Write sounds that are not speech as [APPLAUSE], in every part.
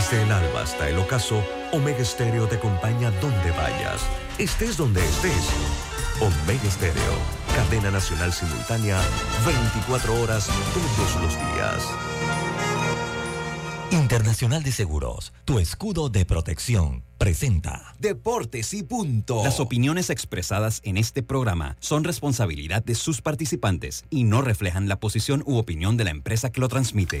Desde el alba hasta el ocaso, Omega Stereo te acompaña donde vayas, estés donde estés. Omega Stereo, cadena nacional simultánea, 24 horas todos los días. Internacional de Seguros, tu escudo de protección, presenta Deportes y punto. Las opiniones expresadas en este programa son responsabilidad de sus participantes y no reflejan la posición u opinión de la empresa que lo transmite.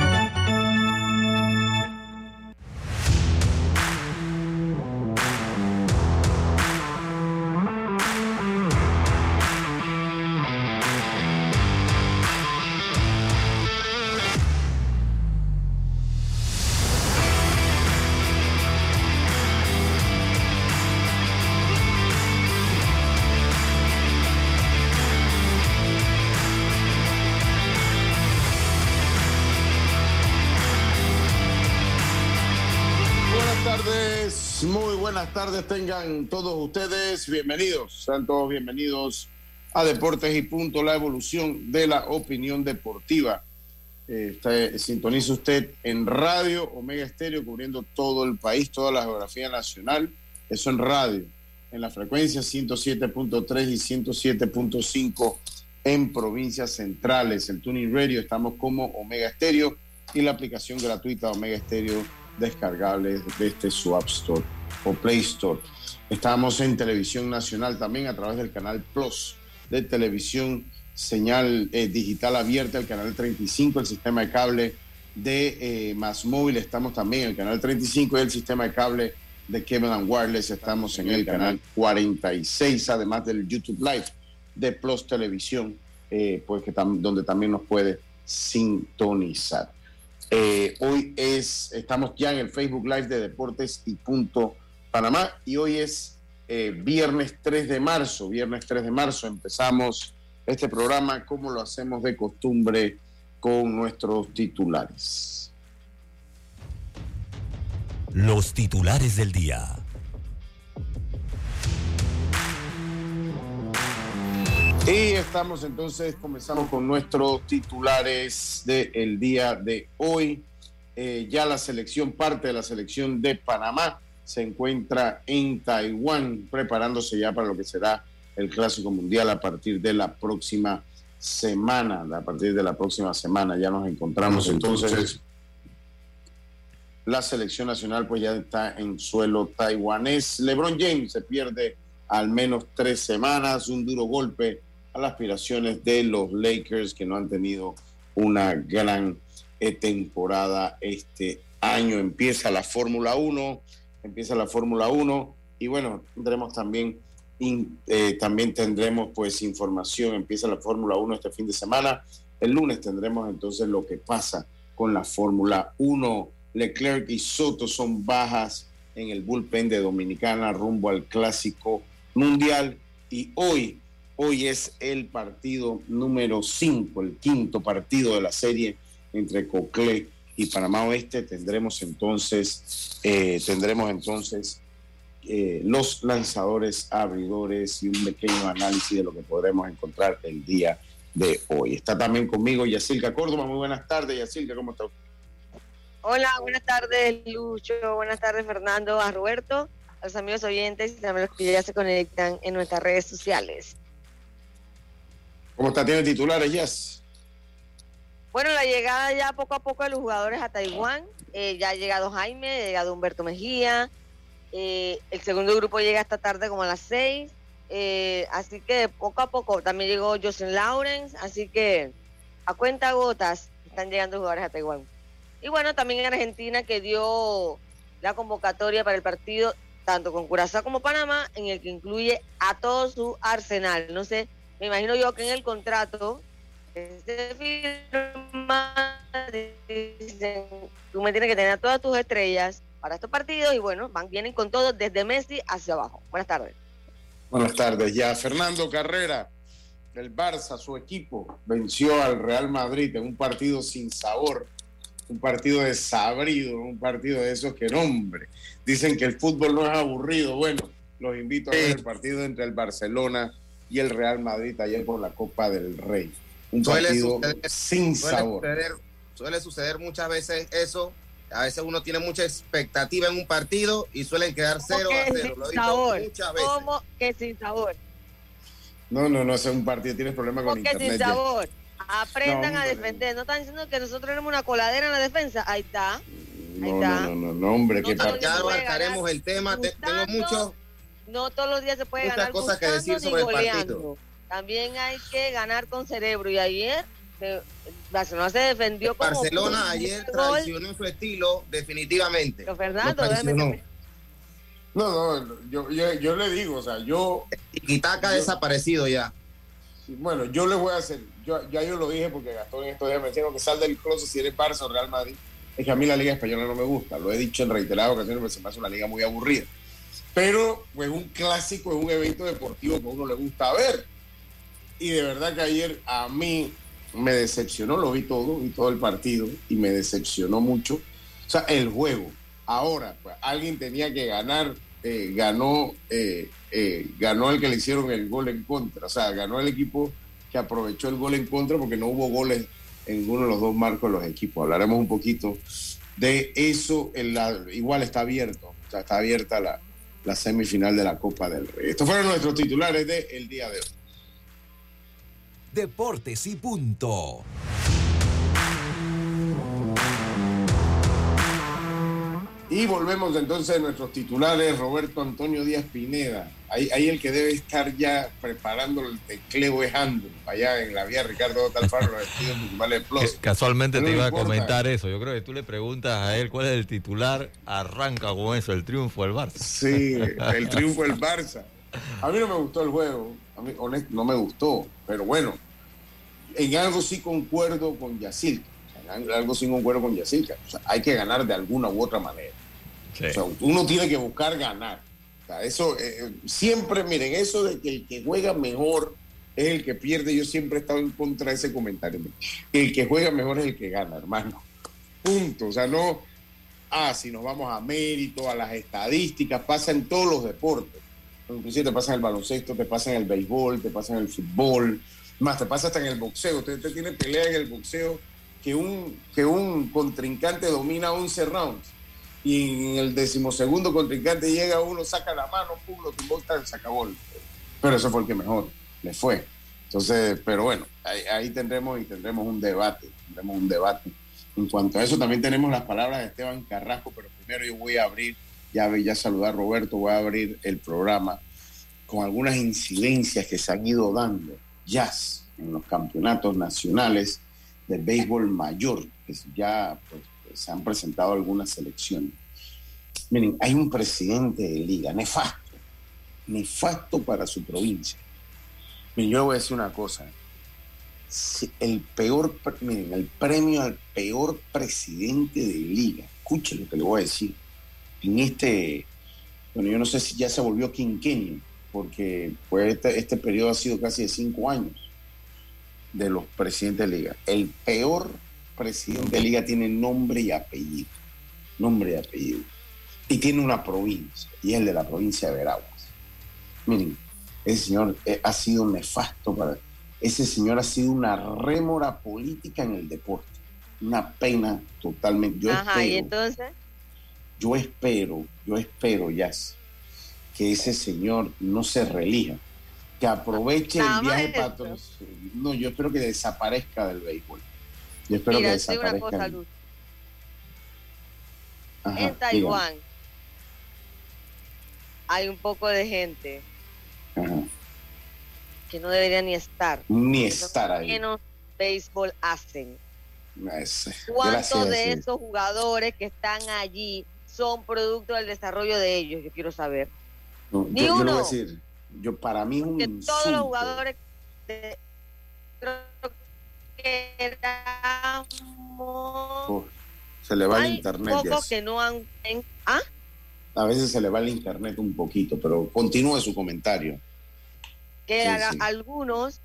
Tardes tengan todos ustedes. Bienvenidos, sean todos bienvenidos a Deportes y Punto, la evolución de la opinión deportiva. Eh, sintoniza usted en radio Omega Estéreo, cubriendo todo el país, toda la geografía nacional. Eso en radio, en la frecuencia 107.3 y 107.5 en provincias centrales. En Tuning Radio estamos como Omega Estéreo y la aplicación gratuita Omega Estéreo descargable desde su App Store o Play Store. Estamos en televisión nacional también a través del canal Plus de televisión señal eh, digital abierta, el canal 35, el sistema de cable de eh, Más Móvil, estamos también en el canal 35 y el sistema de cable de Kevin and Wireless, estamos en el canal 46, además del YouTube Live de Plus Televisión, eh, pues que donde también nos puede sintonizar. Hoy es, estamos ya en el Facebook Live de Deportes y Punto Panamá y hoy es eh, viernes 3 de marzo, viernes 3 de marzo empezamos este programa como lo hacemos de costumbre con nuestros titulares. Los titulares del día. Y estamos entonces, comenzamos con nuestros titulares del día de hoy. Eh, ya la selección, parte de la selección de Panamá, se encuentra en Taiwán preparándose ya para lo que será el Clásico Mundial a partir de la próxima semana. A partir de la próxima semana ya nos encontramos entonces. La selección nacional pues ya está en suelo taiwanés. LeBron James se pierde al menos tres semanas, un duro golpe a las aspiraciones de los Lakers que no han tenido una gran eh, temporada este año. Empieza la Fórmula 1 empieza la Fórmula 1 y bueno, tendremos también, eh, también tendremos pues información, empieza la Fórmula 1 este fin de semana. El lunes tendremos entonces lo que pasa con la Fórmula 1. Leclerc y Soto son bajas en el bullpen de Dominicana rumbo al Clásico Mundial y hoy, hoy es el partido número 5, el quinto partido de la serie entre Cocle y Panamá Oeste tendremos entonces, eh, tendremos entonces eh, los lanzadores abridores y un pequeño análisis de lo que podremos encontrar el día de hoy. Está también conmigo Yacilca Córdoba. Muy buenas tardes, Yacilca, ¿cómo está Hola, buenas tardes, Lucho. Buenas tardes, Fernando, a Roberto, a los amigos oyentes y también los que ya se conectan en nuestras redes sociales. ¿Cómo está? ¿Tiene titulares, Yas? Bueno, la llegada ya poco a poco de los jugadores a Taiwán. Eh, ya ha llegado Jaime, ha llegado Humberto Mejía. Eh, el segundo grupo llega esta tarde como a las seis. Eh, así que poco a poco también llegó Joseph Lawrence. Así que a cuenta gotas están llegando jugadores a Taiwán. Y bueno, también en Argentina que dio la convocatoria para el partido tanto con Curazao como Panamá, en el que incluye a todo su arsenal. No sé, me imagino yo que en el contrato se firma, dicen, tú me tienes que tener todas tus estrellas para estos partidos y bueno, van, vienen con todo desde Messi hacia abajo. Buenas tardes. Buenas tardes. Ya Fernando Carrera, el Barça, su equipo, venció al Real Madrid en un partido sin sabor. un partido desabrido, un partido de esos que nombre. Dicen que el fútbol no es aburrido. Bueno, los invito a ver el partido entre el Barcelona y el Real Madrid ayer por la Copa del Rey. Un partido sin sabor. suele suceder muchas veces eso. A veces uno tiene mucha expectativa en un partido y suelen quedar cero a cero. Lo he sabor? muchas veces. ¿Cómo que sin sabor? No, no, no, es un partido, tienes problemas con internet. sin sabor. Aprendan a defender. No están diciendo que nosotros tenemos una coladera en la defensa. Ahí está. Ahí no, está. no, no, no, hombre, que Ya abarcaremos el tema. Tengo mucho. No todos los días se puede ganar cosas que decir sobre el partido. También hay que ganar con cerebro. Y ayer Barcelona se defendió como Barcelona ayer traicionó su estilo definitivamente. Pero Fernando, no, no, yo, yo, le digo, o sea, yo... Quitaca ha desaparecido ya. Bueno, yo le voy a hacer, yo, ya yo lo dije porque Gastón en estos días me dijeron que sal del closet si eres Barça o Real Madrid. Es que a mí la Liga Española no me gusta, lo he dicho en reiteradas ocasiones, porque se me hace una liga muy aburrida. Pero, pues, un clásico es un evento deportivo que a uno le gusta ver. Y de verdad que ayer a mí me decepcionó, lo vi todo, vi todo el partido y me decepcionó mucho. O sea, el juego. Ahora, pues, alguien tenía que ganar, eh, ganó, eh, eh, ganó el que le hicieron el gol en contra. O sea, ganó el equipo que aprovechó el gol en contra porque no hubo goles en ninguno de los dos marcos de los equipos. Hablaremos un poquito de eso. Igual está abierto, o sea, está abierta la, la semifinal de la Copa del Rey. Estos fueron nuestros titulares del el día de hoy. Deportes y punto. Y volvemos entonces a nuestros titulares, Roberto Antonio Díaz Pineda. Ahí, ahí el que debe estar ya preparando el tecleo es allá en la vía Ricardo Talfaro, los estudios municipales Plus. Casualmente te iba a comentar eso. Yo creo que tú le preguntas a él cuál es el titular, arranca con eso, el triunfo del Barça. Sí, el triunfo del Barça. A mí no me gustó el juego, a mí honesto, no me gustó, pero bueno, en algo sí concuerdo con Yacirca, en algo sí concuerdo con Yacirca, o sea, hay que ganar de alguna u otra manera. O sea, uno tiene que buscar ganar. Eso, eh, eh, siempre, miren, eso de que el que juega mejor es el que pierde, yo siempre he estado en contra de ese comentario. El que juega mejor es el que gana, hermano. Punto. O sea, no, ah, si nos vamos a mérito, a las estadísticas, pasa en todos los deportes inclusive te pasa en el baloncesto, te pasa en el béisbol, te pasa en el fútbol, más te pasa hasta en el boxeo. Usted, tiene pelea en el boxeo que un, que un contrincante domina 11 rounds y en el decimosegundo contrincante llega uno, saca la mano, pum, lo tumbó, se. Pero eso fue el que mejor le fue. Entonces, pero bueno, ahí, ahí, tendremos y tendremos un debate, tendremos un debate. En cuanto a eso, también tenemos las palabras de Esteban Carrasco, pero primero yo voy a abrir ya, ya saludar a Roberto, voy a abrir el programa con algunas incidencias que se han ido dando jazz en los campeonatos nacionales de béisbol mayor, que ya pues, se han presentado algunas selecciones. Miren, hay un presidente de liga nefasto, nefasto para su provincia. Miren, yo voy a decir una cosa. El peor, miren, el premio al peor presidente de liga, escuchen lo que le voy a decir en este, bueno, yo no sé si ya se volvió quinquenio, porque pues este, este periodo ha sido casi de cinco años de los presidentes de liga. El peor presidente de liga tiene nombre y apellido, nombre y apellido, y tiene una provincia, y es el de la provincia de Veraguas. Miren, ese señor eh, ha sido nefasto para... Ese señor ha sido una rémora política en el deporte. Una pena totalmente. Yo Ajá, ¿y entonces? Yo espero, yo espero, ya que ese señor no se relija, que aproveche el viaje patrocinio. No, yo espero que desaparezca del béisbol. Yo espero que desaparezca. en Taiwán hay un poco de gente que no debería ni estar. Ni estar ahí. Menos béisbol hacen. ¿Cuántos de esos jugadores que están allí son producto del desarrollo de ellos, yo quiero saber. Ni yo, uno. decir, yo para mí es un que todos los jugadores se le va el internet. que no han ¿ah? A veces se le va el internet un poquito, pero continúe su comentario. Que algunos,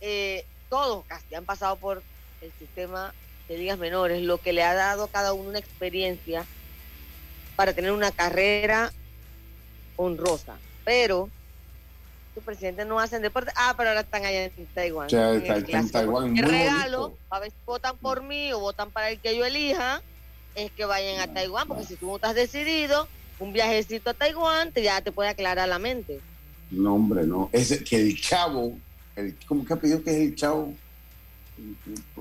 eh, todos casi han pasado por el sistema de ligas menores, lo que le ha dado a cada uno una experiencia para tener una carrera honrosa. Pero su presidente no hacen deporte. Ah, pero ahora están allá en Taiwán. Ya, está, en Taiwán. El regalo, a ver si votan por mí o votan para el que yo elija, es que vayan a Taiwán, porque si tú no estás decidido, un viajecito a Taiwán te, ya te puede aclarar la mente. No, hombre, no. Es que el chavo, el, ¿cómo que ha pedido que es el chavo?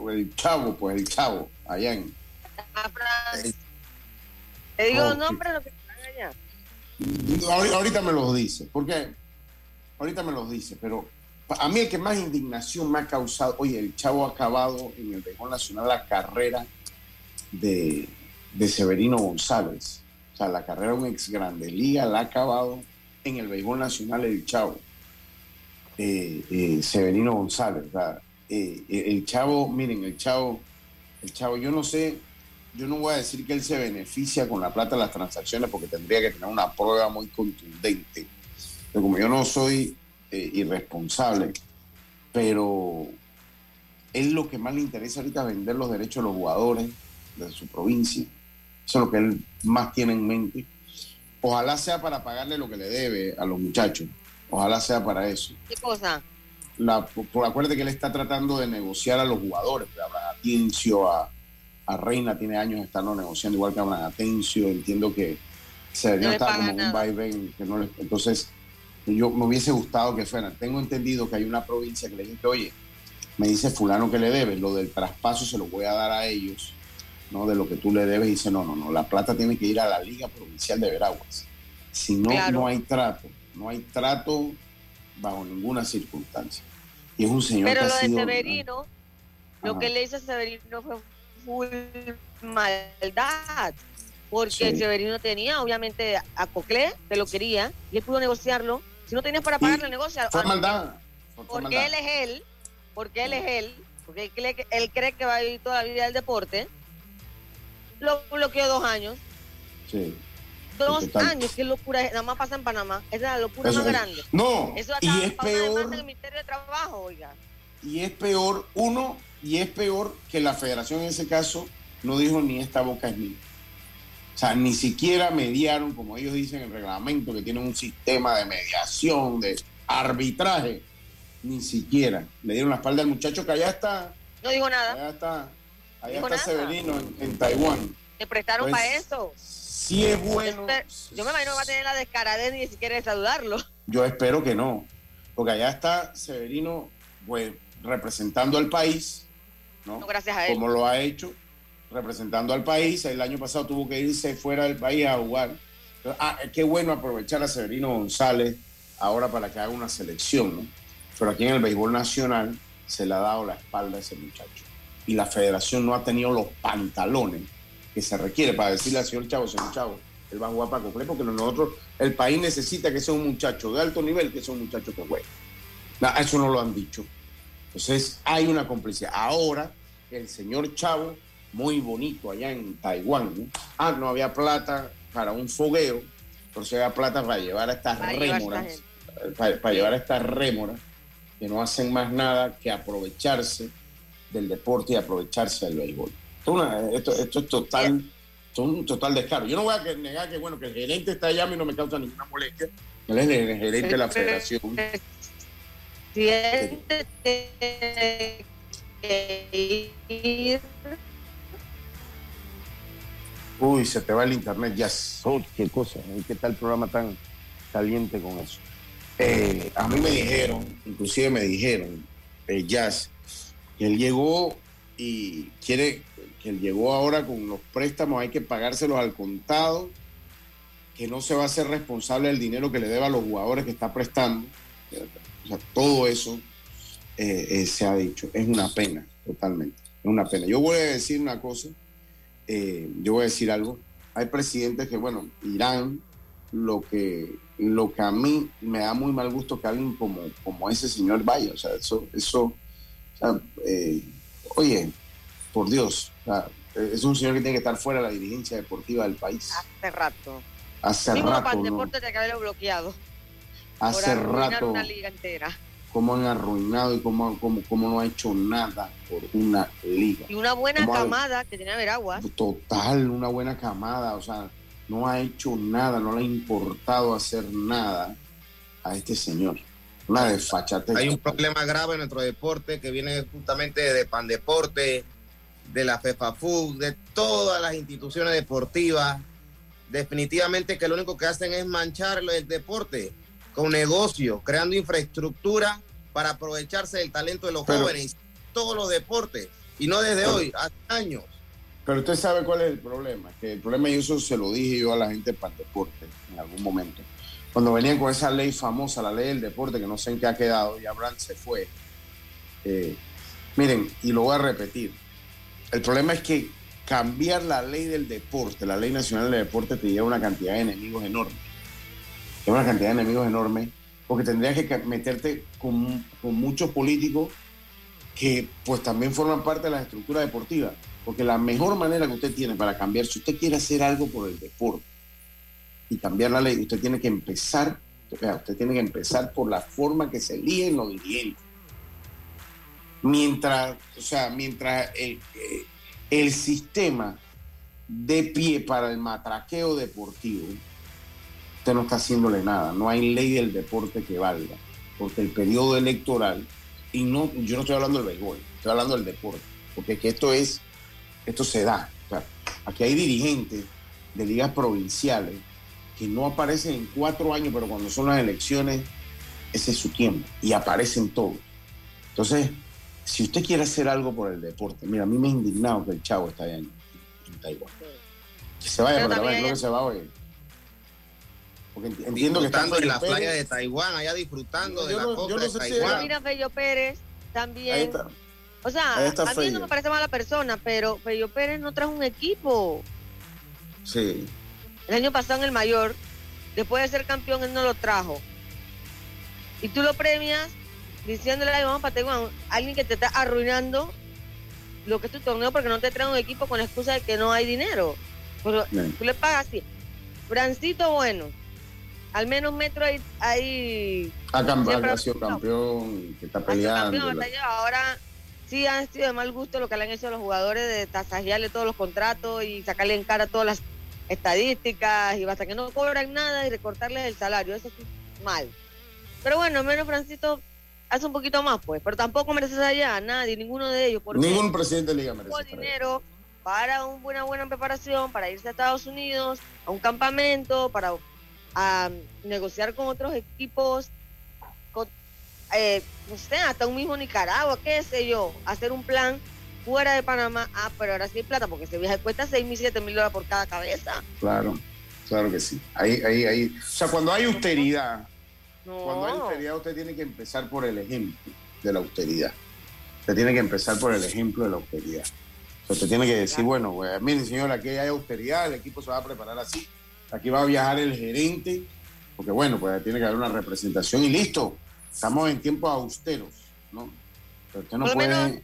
El, chavo, pues el chavo, allá en. te digo okay. nombres lo que están allá. Ahorita me los dice, porque ahorita me los dice, pero a mí el que más indignación me ha causado, oye, el chavo ha acabado en el béisbol nacional la carrera de, Severino González. O sea, la carrera de un ex grande liga la ha acabado en el béisbol nacional el chavo. Eh, eh, Severino González. Eh, el chavo, miren, el chavo, el chavo, yo no sé, yo no voy a decir que él se beneficia con la plata de las transacciones porque tendría que tener una prueba muy contundente. Pero como yo no soy irresponsable, pero él lo que más le interesa ahorita es vender los derechos de los jugadores de su provincia. Eso es lo que él más tiene en mente. Ojalá sea para pagarle lo que le debe a los muchachos. Ojalá sea para eso. ¿Qué cosa? La, por, acuérdate que él está tratando de negociar a los jugadores. A Atencio, a, a, Reina tiene años estando negociando, igual que a Atencio. Entiendo que se no está como nada. un vaivén. Que no entonces, yo me hubiese gustado que fuera. Tengo entendido que hay una provincia que le dice, oye, me dice fulano que le debe, lo del traspaso se lo voy a dar a ellos ¿no? de lo que tú le debes y dice, no, no, no, la plata tiene que ir a la Liga Provincial de Veraguas. Si no, claro. no hay trato, no hay trato bajo ninguna circunstancia. Y es un señor Pero que lo ha de sido, Severino, lo que le hizo a Severino fue full maldad. Porque sí. Severino tenía, obviamente, a Coclé, que lo quería, y él pudo negociarlo. Si no tenías para pagarle el negocio, fue maldad. Porque maldad. él es él, porque él es él, porque él cree, que, él cree que va a vivir toda la vida del deporte lo bloqueó dos años. Sí. Dos años, qué locura, nada más pasa en Panamá. Esa es la locura Eso más es- grande. No, Eso y es peor. el Ministerio de Trabajo, oiga. Y es peor, uno, y es peor que la federación en ese caso no dijo ni esta boca es mía. O sea, ni siquiera mediaron, como ellos dicen en el reglamento, que tienen un sistema de mediación, de arbitraje. Ni siquiera. Le dieron la espalda al muchacho que allá está, No digo nada. allá está, allá está nada. Severino en, en Taiwán. Le prestaron Pues, para eso. Sí es bueno. Yo, yo me imagino que va a tener la descaradez ni siquiera de saludarlo. Yo espero que no, porque allá está Severino, pues, representando al país, ¿no? No, gracias a él. Como lo ha hecho, representando al país. El año pasado tuvo que irse fuera del país a jugar. Ah, qué bueno aprovechar a Severino González ahora para que haga una selección, ¿no? Pero aquí en el béisbol nacional se le ha dado la espalda a ese muchacho. Y la federación no ha tenido los pantalones que se requiere para decirle al señor Chavo, señor Chavo, él va a jugar para completo porque nosotros, el país necesita que sea un muchacho de alto nivel, que sea un muchacho que juegue. Eso no lo han dicho. Entonces hay una complicidad. Ahora, el señor Chavo, muy bonito allá en Taiwán, ¿no? ah, no había plata para un fogueo, pero sí había plata para llevar a estas Para rémoras, para, para llevar a estas rémoras que no hacen más nada que aprovecharse del deporte y aprovecharse del béisbol. Esto, una- esto- esto es total, esto es un total descaro. Yo no voy a negar que bueno que el gerente está allá a mí no me causa ninguna molestia. Él es el gerente de la federación. Ir. Uy, se te va el internet, ya. Oh, qué cosa, ¿eh? qué tal programa tan caliente con eso. Eh, a mí me dijeron, inclusive me dijeron, eh, Jazz, que él llegó y quiere, que él llegó ahora con los préstamos, hay que pagárselos al contado, que no se va a hacer responsable del dinero que le deba a los jugadores que está prestando. O sea, todo eso eh, se ha dicho. Es una pena, totalmente. Es una pena. Yo voy a decir una cosa eh, yo voy a decir algo. Hay presidentes que, bueno, irán lo que, lo que a mí me da muy mal gusto que alguien como, como ese señor vaya. O sea, eso, eso, o sea, eh, oye, por Dios, o sea, es un señor que tiene que estar fuera de la dirigencia deportiva del país. Hace rato. Hace Mismo rato, el ¿no? deporte te que haberlo bloqueado. Hace por rato. una liga entera. Cómo han arruinado y cómo, cómo, cómo no ha hecho nada por una liga. Y una buena camada que tiene Veraguas. Total, una buena camada, o sea, no ha hecho nada, no le ha importado hacer nada a este señor. Una desfachate. Hay un problema grave en nuestro deporte que viene justamente de Pandeporte, de la FEFAFU, de todas las instituciones deportivas. Definitivamente que lo único que hacen es mancharlo el deporte con negocio, creando infraestructura para aprovecharse del talento de los jóvenes, todos los deportes, y no desde hoy, hace años. Pero usted sabe cuál es el problema, que el problema, y eso se lo dije yo a la gente para el deporte en algún momento, cuando venían con esa ley famosa, la ley del deporte, que no sé en qué ha quedado, y Abraham se fue. Eh, miren, y lo voy a repetir, el problema es que cambiar la ley del deporte, la ley nacional del deporte, te lleva una cantidad de enemigos enormes una cantidad de enemigos enormes, porque tendrías que meterte con, muchos políticos que pues también forman parte de la estructura deportiva, porque la mejor manera que usted tiene para cambiar, si usted quiere hacer algo por el deporte y cambiar la ley, usted tiene que empezar, usted tiene que empezar por la forma que se eligen los dirigentes. Mientras, o sea, mientras el, eh, el sistema de pie para el matraqueo deportivo, usted no está haciéndole nada. No hay ley del deporte que valga, porque el periodo electoral, y no, yo no estoy hablando del béisbol, estoy hablando del deporte, porque que esto es, esto se da. aquí hay dirigentes de ligas provinciales que no aparecen en cuatro años, pero cuando son las elecciones, ese es su tiempo, y aparecen todos. Entonces, si usted quiere hacer algo por el deporte, mira, a mí me ha indignado que el chavo está allá en, Taiwán. Que se vaya, pero también creo que se va entiendo que están en la playa de Taiwán, allá disfrutando de la costa de Taiwán. Mira, Fello Pérez también. O sea, a mí no me parece mala persona, pero Fello Pérez no trajo un equipo. Sí. El año pasado en el mayor, después de ser campeón, él no lo trajo. Y tú lo premias diciéndole, vamos para Taiwán, alguien que te está arruinando lo que es tu torneo porque no te trae un equipo con la excusa de que no hay dinero. Pero tú le pagas así. Francito, bueno, al menos Metro hay... hay ha, sido campeón, que está peleando. ahora sí han sido de mal gusto lo que le han hecho a los jugadores de tasajearle todos los contratos y sacarle en cara todas las estadísticas y hasta que no cobran nada y recortarles el salario. Eso es mal. Pero bueno, al menos Francito hace un poquito más, pues. Pero tampoco mereces allá, nadie, ninguno de ellos. Ningún presidente de liga merece. dinero para una buena preparación, para irse a Estados Unidos, a un campamento, para a negociar con otros equipos, con, eh, no sé, hasta un mismo Nicaragua, qué sé yo, hacer un plan fuera de Panamá. Ah, pero ahora sí hay plata, porque ese viaje cuesta 6 mil, 7 mil dólares por cada cabeza. Claro, claro que sí. Ahí, ahí, ahí. O sea, cuando hay austeridad, cuando hay austeridad, usted tiene que empezar por el ejemplo de la austeridad. Usted tiene que empezar por el ejemplo de la austeridad. usted tiene que decir, bueno, pues, miren, señor, aquí hay austeridad, el equipo se va a preparar así Aquí va a viajar el gerente, porque bueno, pues tiene que haber una representación y listo. Estamos en tiempos austeros, ¿no? Pero usted no por puede... Menos,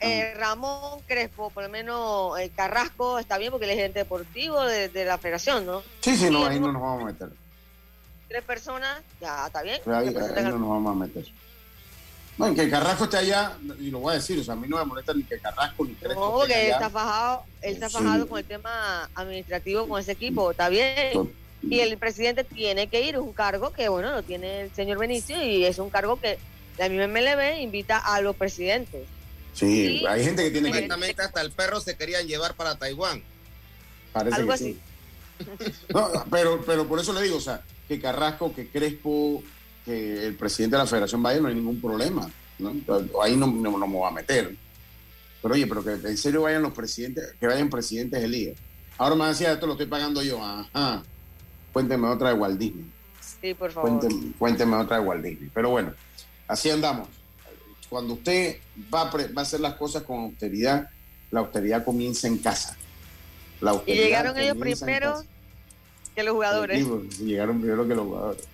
eh, Ramón Crespo, por lo menos eh, Carrasco está bien porque él es gerente deportivo de, la federación, ¿no? Sí, sí, no, ahí no nos vamos a meter. Tres personas, ya está bien. ahí, no nos vamos a meter. No, que Carrasco esté allá, y lo voy a decir, o sea, a mí no me molesta ni que Carrasco ni Crespo. No, porque él está fajado, él está fajado con el tema administrativo con ese equipo, está bien. Y el presidente tiene que ir, es un cargo que, bueno, lo tiene el señor Benicio y es un cargo que la misma MLB invita a los presidentes. Sí, hay gente que tiene que... Exactamente, hasta el perro se querían llevar para Taiwán. Parece Algo así. No, pero, pero por eso le digo, o sea, que Carrasco, que Crespo, que el presidente de la federación vaya, no hay ningún problema. ¿no? Ahí no, no, me voy a meter. Pero oye, pero que en serio vayan los presidentes, que vayan presidentes de liga. Ahora me decía, esto lo estoy pagando yo. Ajá. Cuénteme otra de Walt Disney. Sí, por favor. Cuénteme, otra de Walt Disney. Pero bueno, así andamos. Cuando usted va a, va a hacer las cosas con austeridad, la austeridad comienza en casa. La y llegaron ellos primero que los jugadores. llegaron primero que los jugadores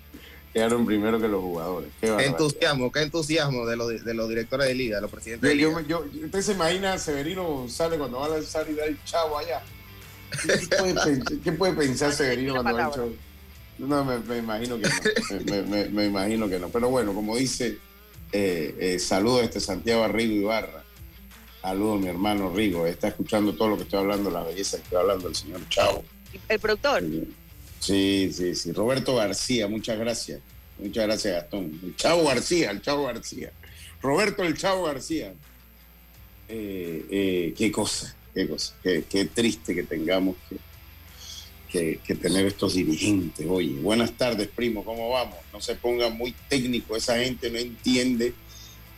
quedaron primero que los jugadores. Qué, entusiasmo, qué entusiasmo de los, de los directores de liga, de los presidentes de liga. usted se imagina Severino sale cuando va a lanzar y da el chavo allá. ¿Qué [LAUGHS] puede, pensar, Severino cuando va el No, me, imagino que no. Me, imagino que no. Pero bueno, como dice, Eh, eh, saludos este Santiago Rigo Ibarra. Saludos mi hermano Rigo. Está escuchando todo lo que estoy hablando, la belleza que estoy hablando el señor Chavo. ¿El productor? Sí, sí, sí. Roberto García, muchas gracias. Muchas gracias, Gastón. El Chavo García, el Chavo García. Roberto el Chavo García. Eh, eh, qué cosa, qué cosa. Qué, triste que tengamos que, que, tener estos dirigentes. Oye, buenas tardes, primo, ¿cómo vamos? No se ponga muy técnico, esa gente no entiende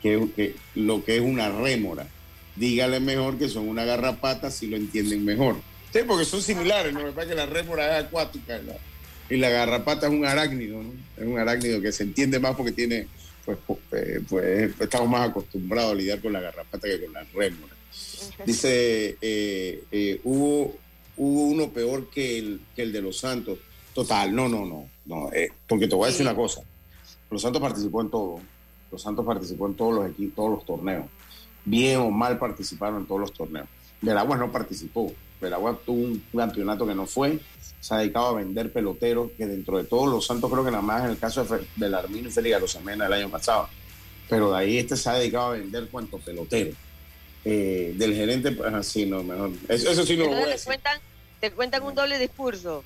que, que lo que es una rémora. Dígale mejor que son una garrapata si lo entienden mejor. Sí, porque son similares, ¿no? Me parece que la rémora es acuática ¿no? y la garrapata es un arácnido, ¿no? Es un arácnido que se entiende más porque tiene, pues, pues, pues estamos más acostumbrados a lidiar con la garrapata que con la rémora. Dice, eh, eh, hubo, hubo uno peor que el, que el de los Santos. Total, no, no, no, no eh, porque te voy a decir una cosa. Los Santos participó en todo. Los Santos participó en todos los equipos, todos los torneos. Bien o mal participaron en todos los torneos. Veraguas no participó. Veraguas tuvo un campeonato que no fue. Se ha dedicado a vender peloteros, que dentro de todos los Santos creo que nada más en el caso de Belarmino y Félix Rosamena el año pasado. Pero de ahí este se ha dedicado a vender cuantos peloteros. Eh, del gerente, pues así, no, mejor. Eso, eso sí no lo voy a decir. cuentan, te cuentan un doble discurso.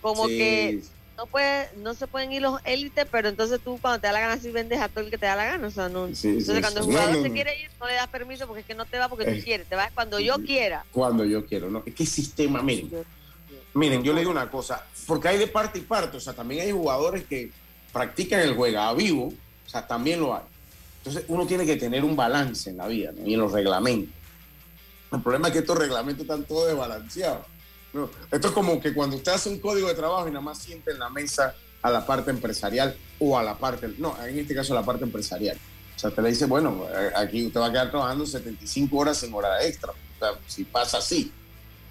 Como Sí, que no puede, no se pueden ir los élites, pero entonces tú cuando te da la gana sí vendes a todo el que te da la gana. O sea, no, Sí, entonces sí, cuando el jugador No, no, se quiere ir, no le das permiso porque es que no te va porque Eh. tú quieres, te vas cuando yo quiera. Cuando yo quiero, ¿no? Es que sistema, miren. Miren, yo le digo una cosa, porque hay de parte y parte, o sea, también hay jugadores que practican el juega a vivo, o sea, también lo hay. Entonces, uno tiene que tener un balance en la vida ¿no? y en los reglamentos. El problema es que estos reglamentos están todos desbalanceados. ¿No? Esto es como que cuando usted hace un código de trabajo y nada más siente en la mesa a la parte empresarial o a la parte, no, en este caso a la parte empresarial. O sea, te le dice, bueno, aquí usted va a quedar trabajando 75 horas en hora extra. O sea, si pasa así,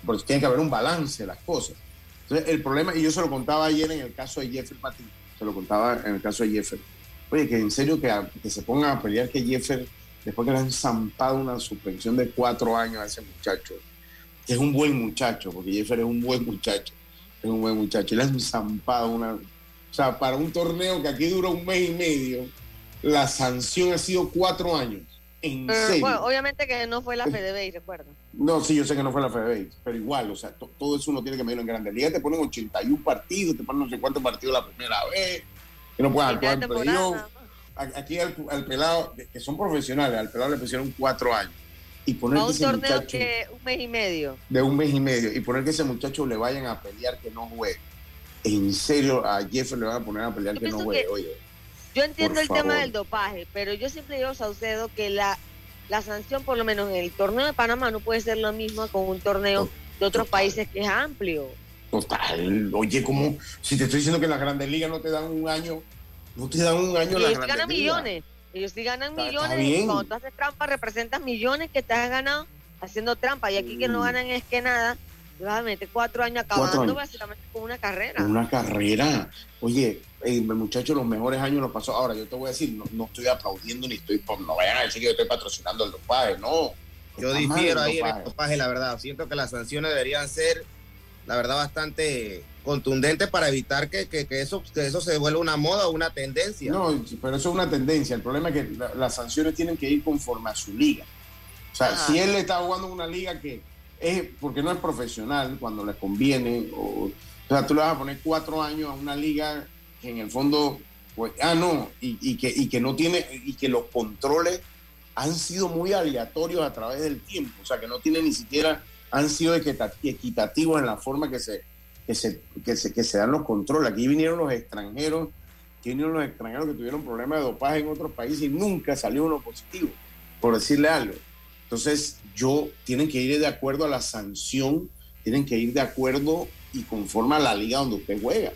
porque tiene que haber un balance de las cosas. Entonces, el problema, y yo se lo contaba ayer en el caso de Jeffrey Patín, se lo contaba en el caso de Jeffrey. Oye, que en serio que, a- que se pongan a pelear que Jeffrey, después que le han zampado una suspensión de cuatro años a ese muchacho, que es un buen muchacho, porque Jeffrey es un buen muchacho, es un buen muchacho, y le han zampado una... O sea, para un torneo que aquí dura un mes y medio, la sanción ha sido cuatro años. En Pero, serio. bueno, obviamente que no fue la FDB, recuerda. No, sí, yo sé que no fue la FBA, pero igual, o sea, to- todo eso uno tiene que medirlo en Grandes Ligas. Te ponen 81 partidos, te ponen no sé cuántos partidos la primera vez, que no puedes actuar en Aquí al, al pelado, que son profesionales, al pelado le pusieron cuatro años. Y poner A que un ese torneo muchacho que un mes y medio. de un mes y medio, y poner que ese muchacho le vayan a pelear que no juegue. En serio, a Jeffrey le van a poner a pelear Yo que no juegue. que- Oye, Yo entiendo el tema favor. del dopaje, pero yo siempre digo, Saucedo, que la, la sanción, por lo menos en el torneo de Panamá, no puede ser la misma con un torneo de otros países que es amplio. total. Oye, como si te estoy diciendo que en las Grandes Ligas no te dan un año, no te dan un año Y las Grandes ganan Ligas. Ellos sí ganan Está- millones. y cuando tú haces trampa, representas millones que te has ganado haciendo trampa. Y aquí que no Mm. ganan es que nada. Te vas a meter cuatro años Cuatro acabando años. básicamente con una carrera. Una carrera. Oye, el muchacho los mejores años los pasó. Ahora, yo te voy a decir, no, no estoy aplaudiendo ni estoy, no vayan a decir que yo estoy patrocinando el dopaje, no. Yo difiero ahí en el dopaje, la verdad. Siento que las sanciones deberían ser, la verdad, bastante contundentes para evitar que, que- que eso, que eso se vuelva una moda o una tendencia. No, pero eso es una tendencia. El problema es que la- las sanciones tienen que ir conforme a su liga. O sea, Ajá. si él está jugando en una liga que es porque no es profesional cuando le conviene, o, o sea, tú le vas a poner cuatro años a una liga que en el fondo, pues, ah, no, y, y que, y que no tiene, y que los controles han sido muy aleatorios a través del tiempo, o sea, que no tiene ni siquiera, han sido equita- equitativos en la forma que se, que se, que se, que se dan los controles. Aquí vinieron los extranjeros, aquí vinieron los extranjeros que tuvieron problemas de dopaje en otros países y nunca salió uno positivo, por decirle algo. Entonces, yo, tienen que ir de acuerdo a la sanción, tienen que ir de acuerdo y conforme a la liga donde usted juega.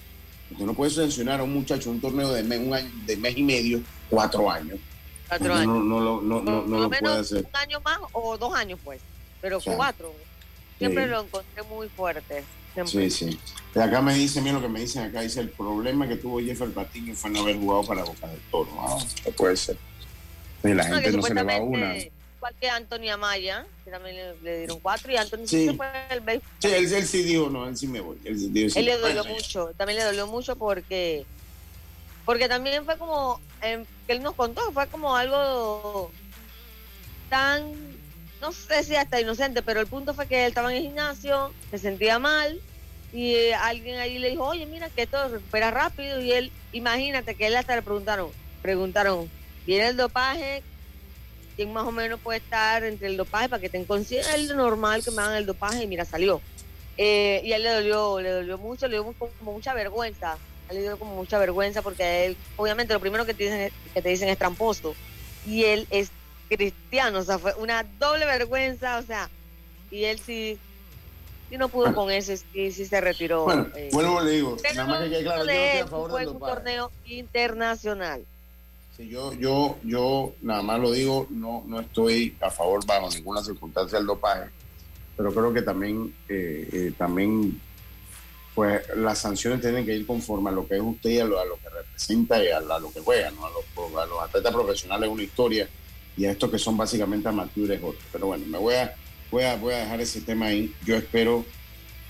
Usted no puede sancionar a un muchacho un torneo de mes, un año, de mes y medio, cuatro años. Cuatro no, años. no, no, lo- no, no, Por no lo puede hacer. un año más o dos años, pues. Pero O sea, cuatro. Siempre sí. lo encontré muy fuerte. Siempre. Sí, sí. De acá me dicen, mira lo que me dicen acá, dice, el problema que tuvo Jeffer Patiño fue no haber jugado para Boca del Toro. Ah, ¿qué puede ser? Pues la No, gente no se le va una. supuestamente, igual que Anthony Amaya, que también le, le dieron cuatro, y Anthony Sí. se fue el béisbol. Sí, él, él sí dijo, no, él sí me voy. Él, sí dijo, sí Él le dolió mucho, también le dolió mucho porque porque también fue como en- que él nos contó, fue como algo tan, no sé si hasta inocente, pero el punto fue que él estaba en el gimnasio, se sentía mal y eh, alguien ahí le dijo, oye, mira que esto recupera rápido y él, imagínate que él hasta le preguntaron, preguntaron, ¿viene el dopaje? ¿Quién más o menos puede estar entre el dopaje para que te conciencia? Es normal que me hagan el dopaje y mira, salió. Eh, y a él le dolió, le dolió mucho, le dio como mucha vergüenza. A le dio como mucha vergüenza porque él, obviamente, lo primero que te dicen, que te dicen es tramposo. Y él es cristiano, o sea, fue una doble vergüenza, o sea, y él sí, sí no pudo con eso, y sí se retiró. Bueno, eh, vuelvo le digo, nada más que quede claro, yo estoy a favor fue un torneo internacional. Sí, yo, yo, yo nada más lo digo, no, no estoy a favor bajo ninguna circunstancia del dopaje, pero creo que también, eh, eh, también pues las sanciones tienen que ir conforme a lo que es usted y a lo, que representa y a, lo que juega, ¿no? a, los, a los atletas profesionales una historia y a estos que son básicamente amateurs otros. Pero bueno, me voy a, voy a, voy a dejar ese tema ahí. Yo espero,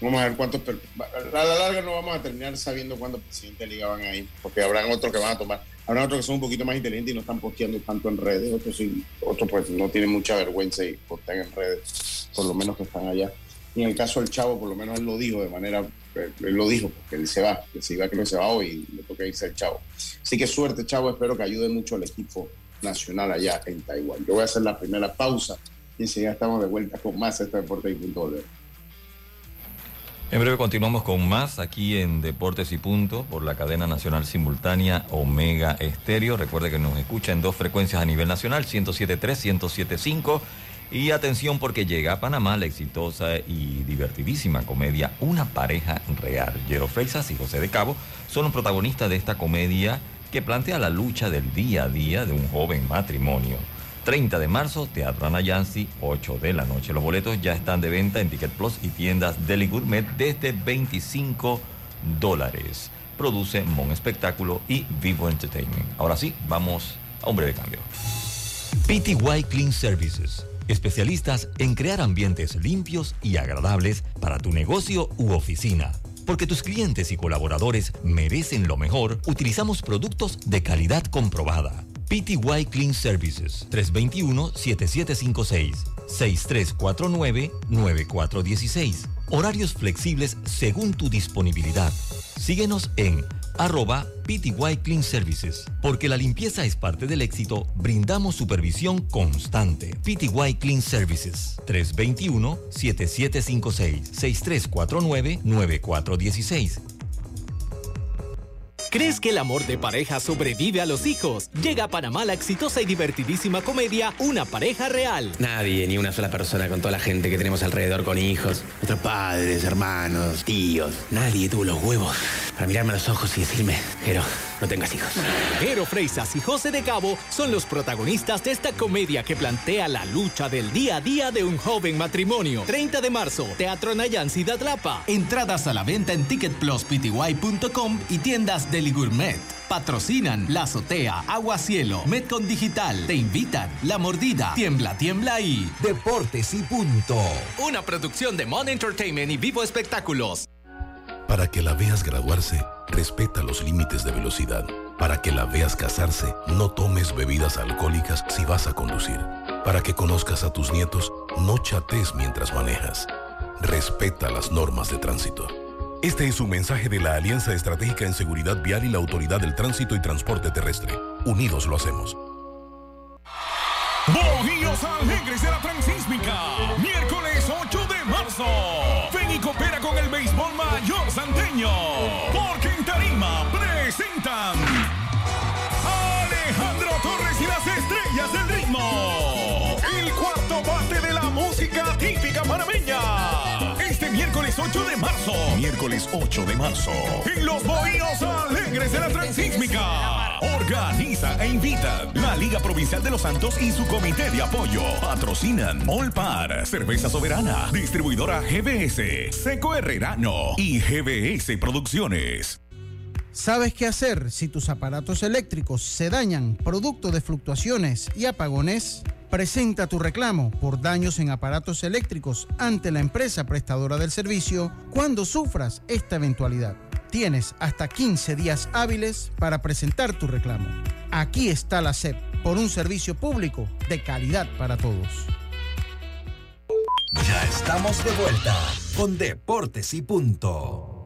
vamos a ver cuántos, a la larga no vamos a terminar sabiendo cuántos presidentes de liga van a ir, porque habrán otros que van a tomar, habrán otros que son un poquito más inteligentes y no están posteando tanto en redes, otros sí, otros pues no tienen mucha vergüenza y postean en redes, por lo menos que están allá. Y en el caso del Chavo, por lo menos él lo dijo de manera, él lo dijo, porque él se va, que se iba, que no se va hoy le toca irse el Chavo. Así que suerte, Chavo, espero que ayude mucho al equipo nacional allá en Taiwán. Yo voy a hacer la primera pausa y enseguida estamos de vuelta con más este Deportes y Punto En breve continuamos con más aquí en Deportes y Punto por la cadena nacional simultánea Omega Estéreo. Recuerde que nos escucha en dos frecuencias a nivel nacional, 107.3, 107.5. Y atención porque llega a Panamá la exitosa y divertidísima comedia Una pareja real. Jero Freixas y José de Cabo son los protagonistas de esta comedia que plantea la lucha del día a día de un joven matrimonio. 30 de marzo, Teatro Anayansi, 8 de la noche. Los boletos ya están de venta en Ticket Plus y tiendas Deli Gourmet desde 25 dólares. Produce Mon Espectáculo y Vivo Entertainment. Ahora sí, vamos a un breve cambio. PTY Clean Services. Especialistas en crear ambientes limpios y agradables para tu negocio u oficina porque tus clientes y colaboradores merecen lo mejor, utilizamos productos de calidad comprobada. PTY Clean Services 321-7756 6349-9416. Horarios flexibles según tu disponibilidad. Síguenos en arroba PTY Clean Services. Porque la limpieza es parte del éxito, brindamos supervisión constante. PTY Clean Services 321-7756-6349-9416. ¿Crees que el amor de pareja sobrevive a los hijos? Llega a Panamá la exitosa y divertidísima comedia Una pareja real. Nadie, ni una sola persona con toda la gente que tenemos alrededor con hijos, nuestros padres, hermanos, tíos, nadie tuvo los huevos para mirarme a los ojos y decirme, Jero, no tengas hijos. Jero Freisas y José de Cabo son los protagonistas de esta comedia que plantea la lucha del día a día de un joven matrimonio. 30 de marzo, Teatro Nayansi de Atlapa. Entradas a la venta en ticketpluspty.com y tiendas Deli Gourmet. Patrocinan La Azotea, Agua Cielo, Metcon Digital. Te invitan La Mordida, Tiembla, Tiembla y Deportes y Punto. Una producción de Mon Entertainment y Vivo Espectáculos. Para que la veas graduarse, respeta los límites de velocidad. Para que la veas casarse, no tomes bebidas alcohólicas si vas a conducir. Para que conozcas a tus nietos, no chates mientras manejas. Respeta las normas de tránsito. Este es un mensaje de la Alianza Estratégica en Seguridad Vial y la Autoridad del Tránsito y Transporte Terrestre. Unidos lo hacemos. Bojíos Alegres de la Transísmica. Miércoles 8 de marzo. Ven y coopera con el béisbol mayor santeño. Porque en Tarima presentan Alejandro Torres y las estrellas del ritmo. El cuarto bate de la música típica panameña. Miércoles 8 de marzo. Miércoles 8 de marzo. En los Bohíos Alegres de la Transísmica. Organiza e invita la Liga Provincial de los Santos y su comité de apoyo. Patrocinan Olpar, Cerveza Soberana, Distribuidora GBS, Seco Herrerano y GBS Producciones. ¿Sabes qué hacer si tus aparatos eléctricos se dañan producto de fluctuaciones y apagones? Presenta tu reclamo por daños en aparatos eléctricos ante la empresa prestadora del servicio cuando sufras esta eventualidad. Tienes hasta 15 días hábiles para presentar tu reclamo. Aquí está la SEP, por un servicio público de calidad para todos. Ya estamos de vuelta con Deportes y Punto.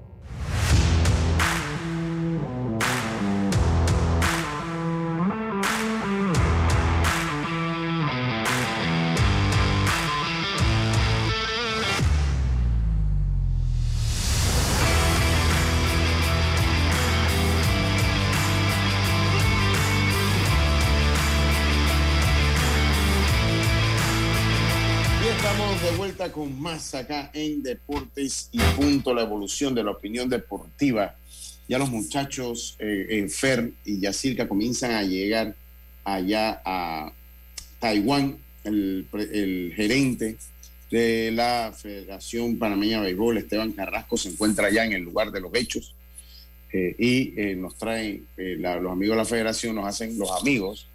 Con más acá en Deportes y Punto, la evolución de la opinión deportiva. Ya los muchachos eh, Fer y Yacirca comienzan a llegar allá a Taiwán. El, gerente de la Federación Panameña de Béisbol, Esteban Carrasco, se encuentra allá en el lugar de los hechos eh, y eh, nos traen, los amigos de la federación nos hacen los amigos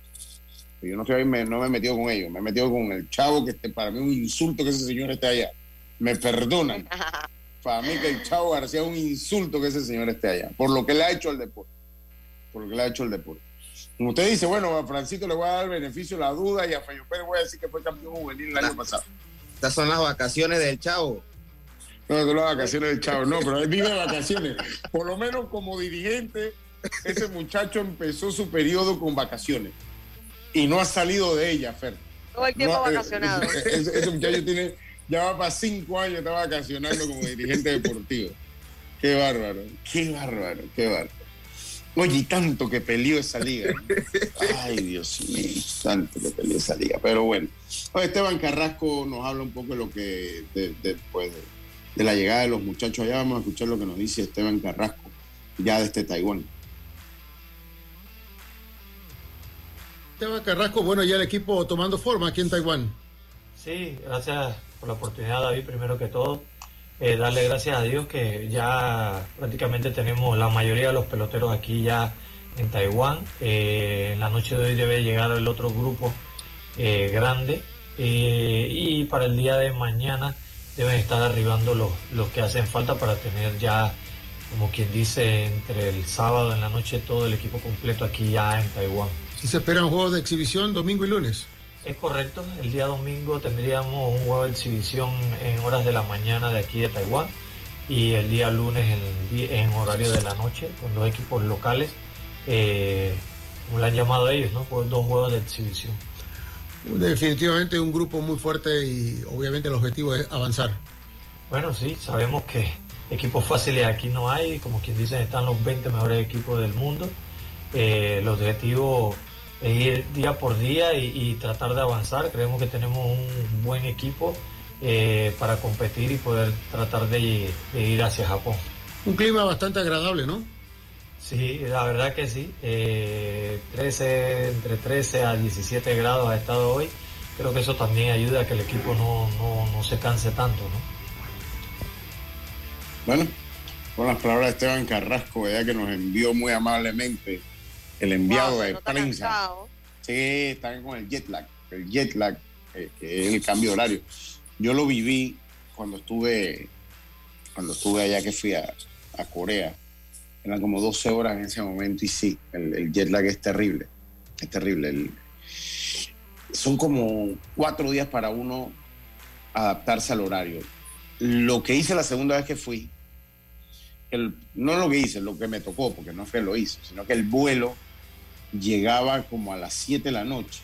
yo no, estoy, me, no me he metido con ellos, me he metido con el chavo que este, para mí es un insulto que ese señor esté allá. Me perdonan. [LAUGHS] para mí que el chavo García es un insulto que ese señor esté allá, por lo que le ha hecho al deporte. Por lo que le ha hecho al deporte. Como usted dice, bueno, a Francisco le voy a dar el beneficio la duda y a Feyo Pérez voy a decir que fue campeón juvenil el año pasado. Estas son las vacaciones del chavo. No, son las vacaciones del chavo, no, pero él vive vacaciones. Por lo menos como dirigente, ese muchacho empezó su periodo con vacaciones y no ha salido de ella, Fer. Todo el tiempo vacacionado. [LAUGHS] Ese, muchacho tiene, ya va para cinco años, está vacacionando como dirigente deportivo. Qué bárbaro, qué bárbaro, qué bárbaro. Oye, y tanto que peleó esa liga. Ay, Dios mío, tanto que peleó esa liga. Pero bueno, Esteban Carrasco nos habla un poco de lo que, después de, de, la llegada de los muchachos allá, vamos a escuchar lo que nos dice Esteban Carrasco, ya de este Taiwán. Esteban Carrasco, bueno, ya el equipo tomando forma aquí en Taiwán. Sí, gracias por la oportunidad, David, primero que todo. Eh, darle gracias a Dios que ya prácticamente tenemos la mayoría de los peloteros aquí ya en Taiwán. Eh, en la noche de hoy debe llegar el otro grupo eh, grande y para el día de mañana deben estar arribando los, los que hacen falta para tener ya, como quien dice, entre el sábado en la noche todo el equipo completo aquí ya en Taiwán. ¿Y se esperan juegos de exhibición domingo y lunes? Es correcto, el día domingo tendríamos un juego de exhibición en horas de la mañana de aquí de Taiwán y el día lunes en, horario de la noche con los equipos locales, eh, como le han llamado a ellos, ¿no? dos juegos de exhibición. Definitivamente un grupo muy fuerte y obviamente el objetivo es avanzar. Bueno, sí, sabemos que equipos fáciles aquí no hay, como quien dice, están los 20 mejores equipos del mundo. Eh, el objetivo ir día por día y, tratar de avanzar. Creemos que tenemos un buen equipo eh, para competir y poder tratar de, ir hacia Japón. Un clima bastante agradable, ¿no? Sí, la verdad que sí. 13, eh, entre 13 a 17 grados ha estado hoy. Creo que eso también ayuda a que el equipo no, no se canse tanto, ¿no? Bueno, con las palabras de Esteban Carrasco, ya que nos envió muy amablemente el enviado de prensa. Sí, están con el jet lag, el jet lag, eh, que es el cambio horario. Yo lo viví cuando estuve, cuando estuve allá que fui a, Corea. Eran como 12 horas en ese momento y sí, el, jet lag es terrible, es terrible. son como cuatro días para uno adaptarse al horario. Lo que hice la segunda vez que fui, no lo que hice, lo que me tocó, porque no fue lo hice, sino que el vuelo llegaba como a las 7 de la noche.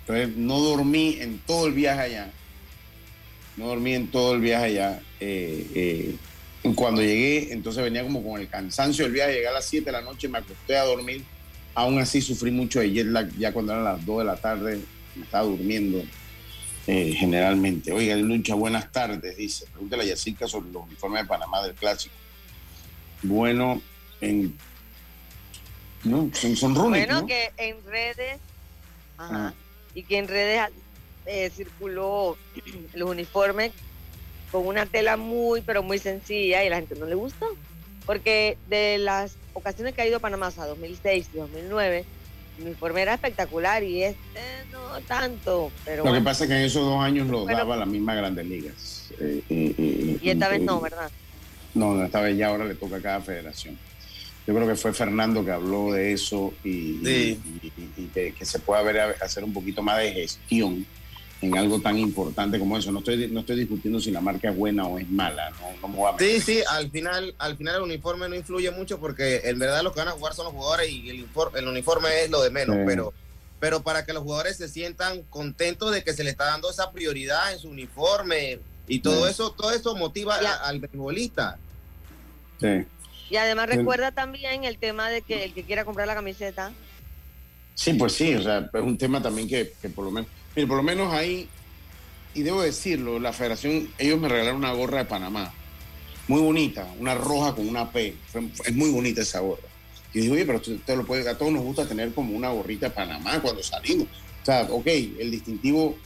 Entonces no dormí en todo el viaje allá. No dormí en todo el viaje allá. Eh, eh, cuando llegué, entonces venía como con el cansancio del viaje. Llegué a las 7 de la noche, me acosté a dormir. Aún así sufrí mucho de jet lag. Ya cuando eran las 2 de la tarde, me estaba durmiendo eh, generalmente. Oiga, Lucha, buenas tardes, dice. Pregúntale a Yacica sobre los uniformes de Panamá del Clásico. Bueno, en no, son, Bueno, que en redes, ajá, ah. y que en redes eh, circuló los uniformes con una tela muy, pero muy sencilla y a la gente no le gustó. Porque de las ocasiones que ha ido a Panamá, o 2006 y 2009, el uniforme era espectacular y este no tanto. Pero lo que pasa es que en esos dos años lo daba la misma Grandes Ligas. Eh, y esta vez no, ¿verdad? No, esta vez ya ahora le toca a cada federación. Yo creo que fue Fernando que habló de eso y, que, se pueda ver, hacer un poquito más de gestión en algo tan importante como eso. No estoy, no estoy discutiendo si la marca es buena o es mala. No, sí, sí, al final, al final el uniforme no influye mucho porque en verdad los que van a jugar son los jugadores y el, el uniforme es lo de menos, pero pero para que los jugadores se sientan contentos de que se le está dando esa prioridad en su uniforme y todo eso, todo eso motiva al futbolista. Sí. Y además recuerda también el tema de que el que quiera comprar la camiseta. Sí, pues sí, o sea, es un tema también que, por lo menos, mire, por lo menos ahí, y debo decirlo, la federación, ellos me regalaron una gorra de Panamá, muy bonita, una roja con una P, es muy bonita esa gorra. Y digo, oye, pero usted lo puede, a todos nos gusta tener como una gorrita de Panamá cuando salimos. O sea, ok, el distintivo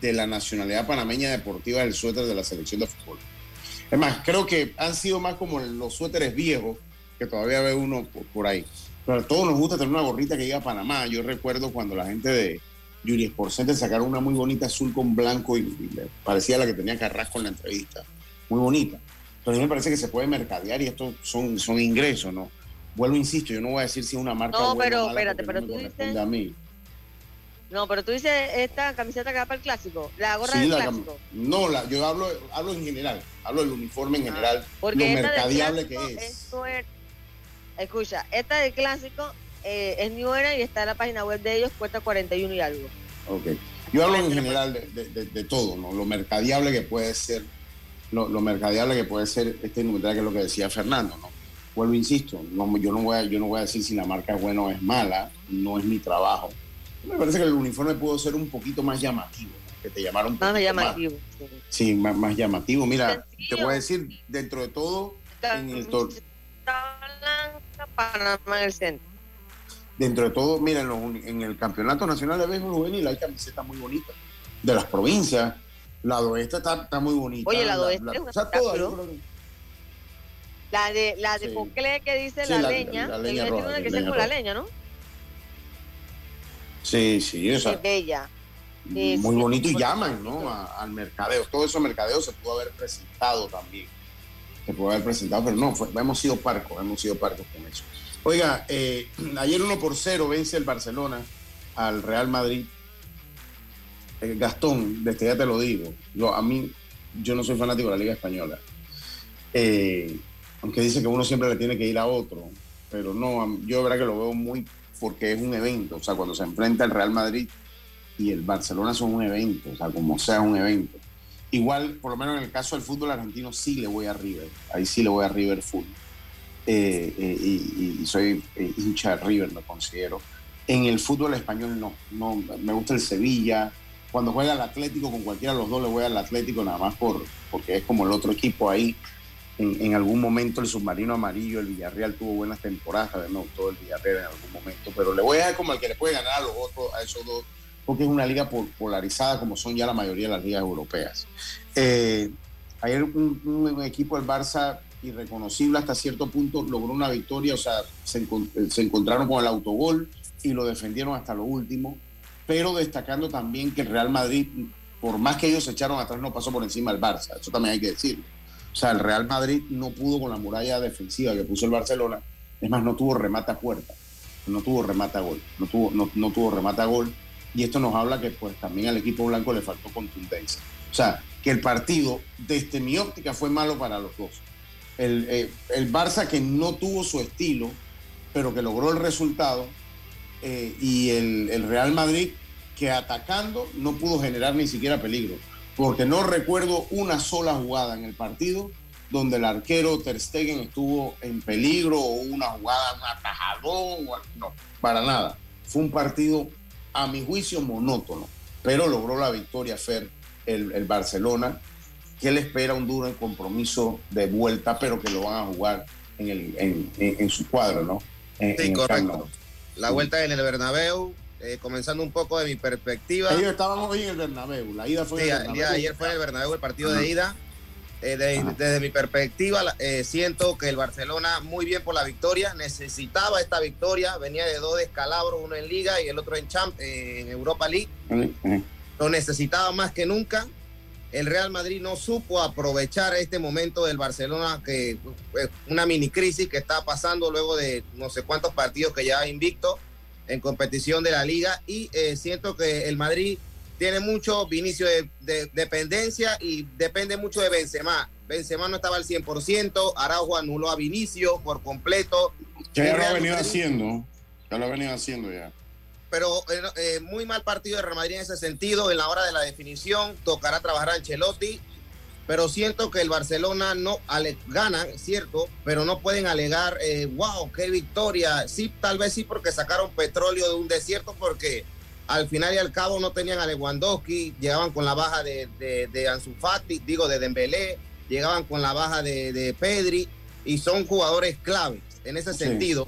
de la nacionalidad panameña deportiva es el suéter de la selección de fútbol. Es más, creo que han sido más como los suéteres viejos, que todavía ve uno por, ahí. Pero a todos nos gusta tener una gorrita que diga Panamá. Yo recuerdo cuando la gente de Yuri Center sacaron una muy bonita azul con blanco y, parecía la que tenía Carrasco en la entrevista. Muy bonita. Pero a mí me parece que se puede mercadear y estos son, son ingresos, ¿no? Vuelvo, insisto, yo no voy a decir si es una marca No, pero espérate, pero tú dices... A mí. No, pero tú dices esta camiseta que va para el clásico, la gorra del clásico. No, la, yo hablo, hablo en general, hablo del uniforme en ah, general, lo mercadiable que es. escucha, esta del clásico eh, es New Era y está en la página web de ellos, cuesta 41 y algo. Ok. Yo hablo en general de, de, todo, ¿no? Lo mercadiable que puede ser, lo, lo mercadiable que puede ser este indumentaria, que es lo que decía Fernando, ¿no? Vuelvo, insisto, no, yo, no voy a, yo no voy a decir si la marca es buena o es mala, no es mi trabajo me parece que el uniforme pudo ser un poquito más llamativo, que te llamaron un más llamativo. Sí, más, llamativo. Mira, te voy a decir, dentro de todo, en el el centro. Dentro de todo, mira, en, el Campeonato Nacional de Béisbol Juvenil hay camisetas muy bonitas de las provincias. La oeste está, está muy bonita. Oye, la oeste es una o sea, La de, la de que dice la, leña, la, leña roja, que ser con la leña, ¿no? Sí, sí, esa. Es bella. Muy bonito y llaman, ¿no? al mercadeo. Todo eso mercadeo se pudo haber presentado también. Se pudo haber presentado, pero no, hemos sido parcos, hemos sido parcos con eso. Oiga, eh, ayer 1 por 0 vence el Barcelona al Real Madrid. Eh, Gastón, desde ya te lo digo, yo, a mí, yo no soy fanático de la Liga Española. Eh, aunque dice que uno siempre le tiene que ir a otro, pero no, yo de verdad que lo veo muy porque es un evento, o sea, cuando se enfrenta el Real Madrid y el Barcelona son un evento, o sea, como sea un evento. Igual, por lo menos en el caso del fútbol argentino, sí le voy a River, ahí sí le voy a River full. Eh, eh, y, soy eh, hincha de River, lo considero. En el fútbol español no, no, me gusta el Sevilla. Cuando juega el Atlético, con cualquiera de los dos le voy al Atlético, nada más por, porque es como el otro equipo ahí en, algún momento el submarino amarillo, el Villarreal tuvo buenas temporadas, no todo el Villarreal en algún momento, pero le voy a dar como el que le puede ganar a los otros, a esos dos, porque es una liga polarizada como son ya la mayoría de las ligas europeas. Eh, ayer un, equipo del Barça irreconocible hasta cierto punto logró una victoria, o sea, se, encontraron con el autogol y lo defendieron hasta lo último, pero destacando también que el Real Madrid, por más que ellos se echaron atrás, no pasó por encima del Barça, eso también hay que decirlo o sea, el Real Madrid no pudo con la muralla defensiva que puso el Barcelona. Es más, no tuvo remata a puerta, no tuvo remata gol, no tuvo, no, tuvo remata a gol. Y esto nos habla que pues también al equipo blanco le faltó contundencia. O sea, que el partido, desde mi óptica, fue malo para los dos. El, eh, el Barça que no tuvo su estilo, pero que logró el resultado, eh, y el, el Real Madrid que atacando no pudo generar ni siquiera peligro porque no recuerdo una sola jugada en el partido donde el arquero Ter Stegen estuvo en peligro o una jugada, un atajadón, no, para nada. Fue un partido, a mi juicio, monótono, pero logró la victoria Fer, el, Barcelona, que le espera un duro compromiso de vuelta, pero que lo van a jugar en, el, en, su cuadro, ¿no? sí, correcto. La vuelta en el Bernabéu, eh, comenzando un poco de mi perspectiva. Ellos estábamos hoy en el Bernabéu, la ida fue en el Día ayer fue en el Bernabéu el partido de ida. Eh, desde mi perspectiva, eh, siento que el Barcelona, muy bien por la victoria, necesitaba esta victoria, venía de dos descalabros, uno en Liga y el otro en, Champ en Europa League. Lo necesitaba más que nunca. el Real Madrid no supo aprovechar este momento del Barcelona, que una mini crisis que está pasando luego de no sé cuántos partidos que ya invicto en competición de la liga y eh, siento que el Madrid tiene mucho Vinicio de, de, dependencia y depende mucho de Benzema. Benzema no estaba al 100%, Araujo anuló a Vinicio por completo. Que ya lo ha venido haciendo, ya lo ha venido haciendo ya pero eh, eh, muy mal partido de Real Madrid en ese sentido. En la hora de la definición tocará trabajar a Ancelotti, pero siento que el Barcelona no ale, gana, cierto, pero no pueden alegar, eh, wow, qué victoria. Sí, tal vez sí porque sacaron petróleo de un desierto, porque al final y al cabo no tenían a Lewandowski, llegaban con la baja de, de, de Ansu Fati, digo, de Dembélé, llegaban con la baja de, de Pedri, y son jugadores claves en ese sí. sentido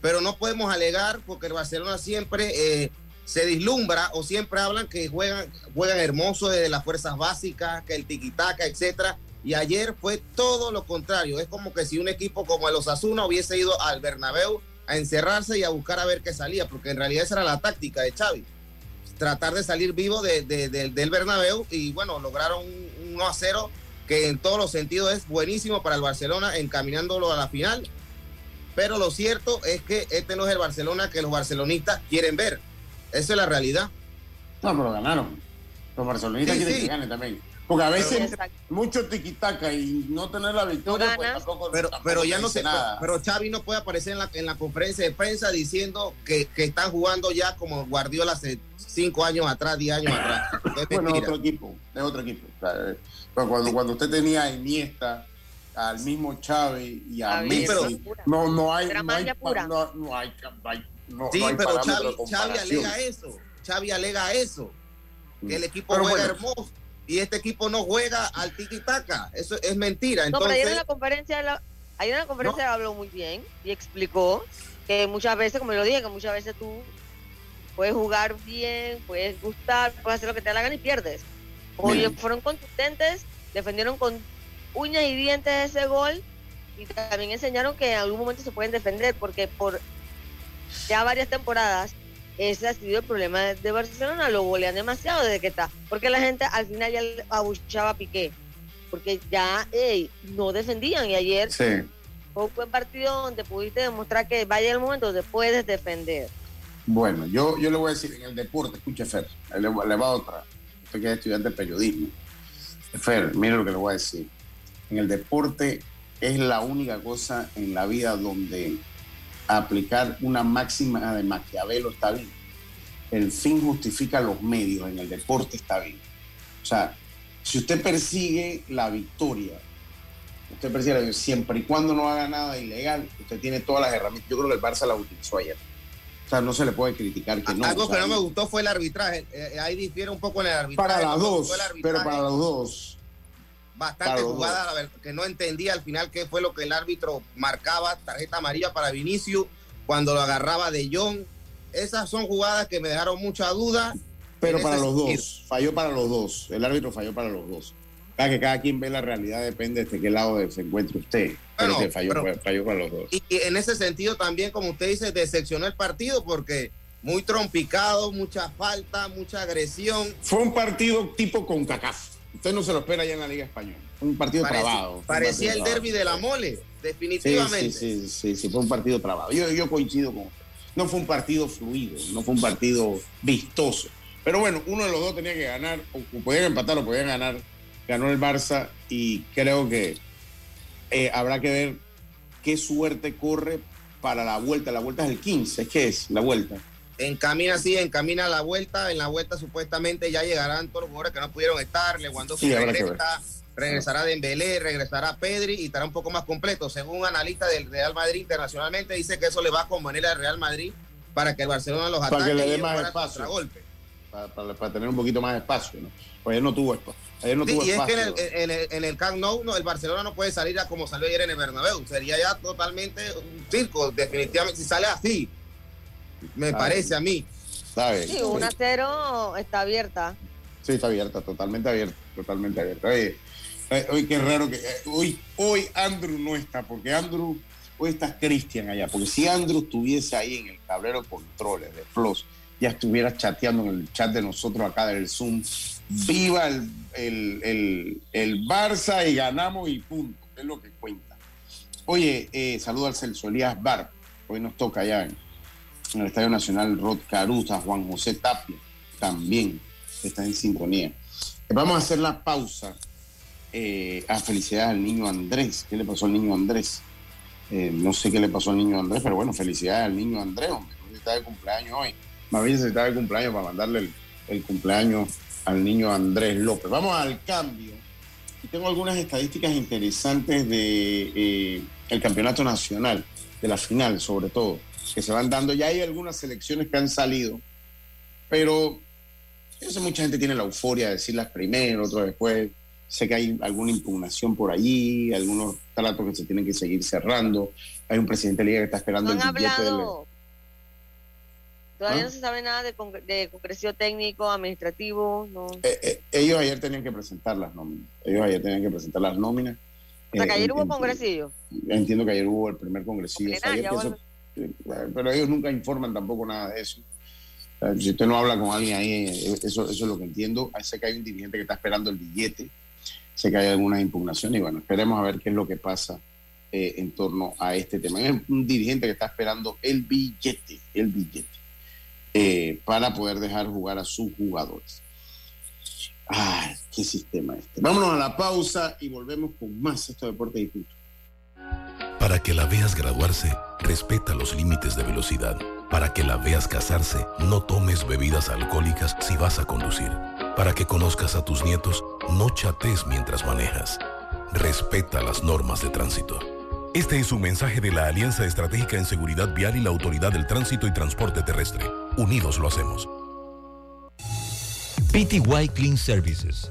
pero no podemos alegar porque el Barcelona siempre eh, se dislumbra o siempre hablan que juegan, juegan hermoso desde las fuerzas básicas, que el tiquitaca, etcétera. Y ayer fue todo lo contrario. Es como que si un equipo como el Osasuna hubiese ido al Bernabéu a encerrarse y a buscar a ver qué salía, porque en realidad esa era la táctica de Xavi. Tratar de salir vivo de, de, de, del Bernabéu y bueno, lograron un 1 a 0 que en todos los sentidos es buenísimo para el Barcelona encaminándolo a la final pero lo cierto es que este no es el Barcelona que los barcelonistas quieren ver. Esa es la realidad. No, pero ganaron. Los barcelonistas sí, quieren sí. que gane también. Porque a veces pero, mucho tiquitaca y no tener la victoria, pues tampoco, pero, tampoco pero ya no se nada. Pero Xavi no puede aparecer en la, en la conferencia de prensa diciendo que, que están jugando ya como Guardiola hace cinco años atrás, diez años atrás. [LAUGHS] Es bueno, otro equipo, es otro equipo. Cuando, cuando usted tenía a Iniesta, al mismo Chávez y a, a Messi. Pero, no, no hay, no hay, no, no hay, no, sí, no hay pero Xavi, Xavi, alega eso. Xavi alega eso. Que el equipo pero juega bueno. hermoso y este equipo no juega al tiki taka. Eso es mentira. Entonces, no, pero ayer en la conferencia, la, ayer en la conferencia no. habló muy bien y explicó que muchas veces, como yo lo dije, que muchas veces tú puedes jugar bien, puedes gustar, puedes hacer lo que te da la gana y pierdes. Hoy fueron consistentes, defendieron con uñas y dientes ese gol y también enseñaron que en algún momento se pueden defender porque por ya varias temporadas ese ha sido el problema de Barcelona, lo golean demasiado desde que está, porque la gente al final ya abuchaba a Piqué, porque ya hey, no defendían y ayer sí. fue un buen partido donde pudiste demostrar que vaya el momento donde puedes defender. Bueno, yo, yo le voy a decir en el deporte, escuche Fer, le, le va otra, usted que es estudiante de periodismo. Fer, mire lo que le voy a decir en el deporte es la única cosa en la vida donde aplicar una máxima de Maquiavelo está bien. El fin justifica los medios, en el deporte está bien. O sea, si usted persigue la victoria, usted persigue la victoria, siempre y cuando no haga nada ilegal, usted tiene todas las herramientas. Yo creo que el Barça la utilizó ayer. O sea, no se le puede criticar que no. Algo o sea, que no me gustó fue el arbitraje. Eh, ahí difiere un poco en el arbitraje. Para las no dos, pero para los dos bastante jugada, ver, que no entendía al final qué fue lo que el árbitro marcaba, tarjeta amarilla para Vinicius, cuando lo agarraba de John. Esas son jugadas que me dejaron mucha duda. Pero para los sentido. dos, falló para los dos, el árbitro falló para los dos. Cada que cada quien ve la realidad depende de qué lado se encuentre usted. Pero bueno, que falló, pero, falló para los dos. Y, y en ese sentido también, como usted dice, decepcionó el partido porque muy trompicado, mucha falta, mucha agresión. Fue un partido tipo con CACAF. Usted no se lo espera ya en la Liga Española. Un partido trabado. Parecía el derby de la mole, definitivamente. Sí, sí, sí, sí, fue un partido trabado. Yo, yo coincido con usted. No fue un partido fluido, no fue un partido vistoso. Pero bueno, uno de los dos tenía que ganar, o, podían empatar o podían ganar. Ganó el Barça y creo que eh, habrá que ver qué suerte corre para la vuelta. La vuelta es el 15, ¿qué es la vuelta? Encamina así, encamina la vuelta. En la vuelta supuestamente ya llegarán todos los jugadores que no pudieron estar. Lewandowski sí, regresa, regresará Dembélé, regresará Pedri y estará un poco más completo. Según un analista del Real Madrid internacionalmente dice que eso le va a convenir al Real Madrid para que el Barcelona los para ataque que le dé y más espacio. Para, para, para, tener un poquito más espacio, ¿no? Pues ayer no tuvo espacio. Ayer no sí, tuvo y espacio. es que en el, en, el, en el, Camp Nou no, el Barcelona no puede salir a como salió ayer en el Bernabéu. Sería ya totalmente un circo, definitivamente. Si sale así, me parece a mí. ¿Sabes? Sí, 1 a 0 está abierta. Sí, está abierta, totalmente abierta, totalmente abierta. Oye, hoy qué raro que hoy, hoy Andrew no está, porque Andrew, hoy está Cristian allá, porque si Andrew estuviese ahí en el tablero controles de Floss, ya estuviera chateando en el chat de nosotros acá del Zoom. Viva el, el, el, Barça y ganamos y punto, es lo que cuenta. Oye, eh, saludo al Celso Elías Bar, hoy nos toca allá en, el Estadio Nacional Rod Caruza, Juan José Tapia, también está en sintonía. Vamos a hacer la pausa eh, a felicidades al niño Andrés. ¿Qué le pasó al niño Andrés? Eh, no sé qué le pasó al niño Andrés, pero bueno, felicidades al niño Andrés, hombre. Está de cumpleaños hoy. Más bien se está de cumpleaños para mandarle el, cumpleaños al niño Andrés López. Vamos al cambio. Y tengo algunas estadísticas interesantes de eh, campeonato nacional, de la final sobre todo, que se van dando. Ya hay algunas selecciones que han salido, pero yo sé, mucha gente tiene la euforia de decirlas primero, otro después. Sé que hay alguna impugnación por allí, algunos tratos que se tienen que seguir cerrando. Hay un presidente de liga que está esperando el billete del... Todavía ¿Ah? no se sabe nada de, congreso técnico, administrativo. No. Eh, eh, ellos ayer tenían que presentar las nóminas. Ellos ayer tenían que presentar las nóminas. O sea, que ayer eh, hubo congresillo. Entiendo que ayer hubo el primer congresillo. Pero ellos nunca informan tampoco nada de eso. si usted no habla con alguien ahí, eso, eso es lo que entiendo. Sé que hay un dirigente que está esperando el billete sé que hay algunas impugnaciones y bueno, esperemos a ver qué es lo que pasa eh, en torno a este tema. Hay un dirigente que está esperando el billete, el billete, eh, para poder dejar jugar a sus jugadores. Ay, qué sistema este. Vámonos a la pausa y volvemos con más esto deporte y punto. Para que la veas graduarse, respeta los límites de velocidad. Para que la veas casarse, no tomes bebidas alcohólicas si vas a conducir. Para que conozcas a tus nietos, no chates mientras manejas. Respeta las normas de tránsito. Este es un mensaje de la Alianza Estratégica en Seguridad Vial y la Autoridad del Tránsito y Transporte Terrestre. Unidos lo hacemos. PTY Clean Services.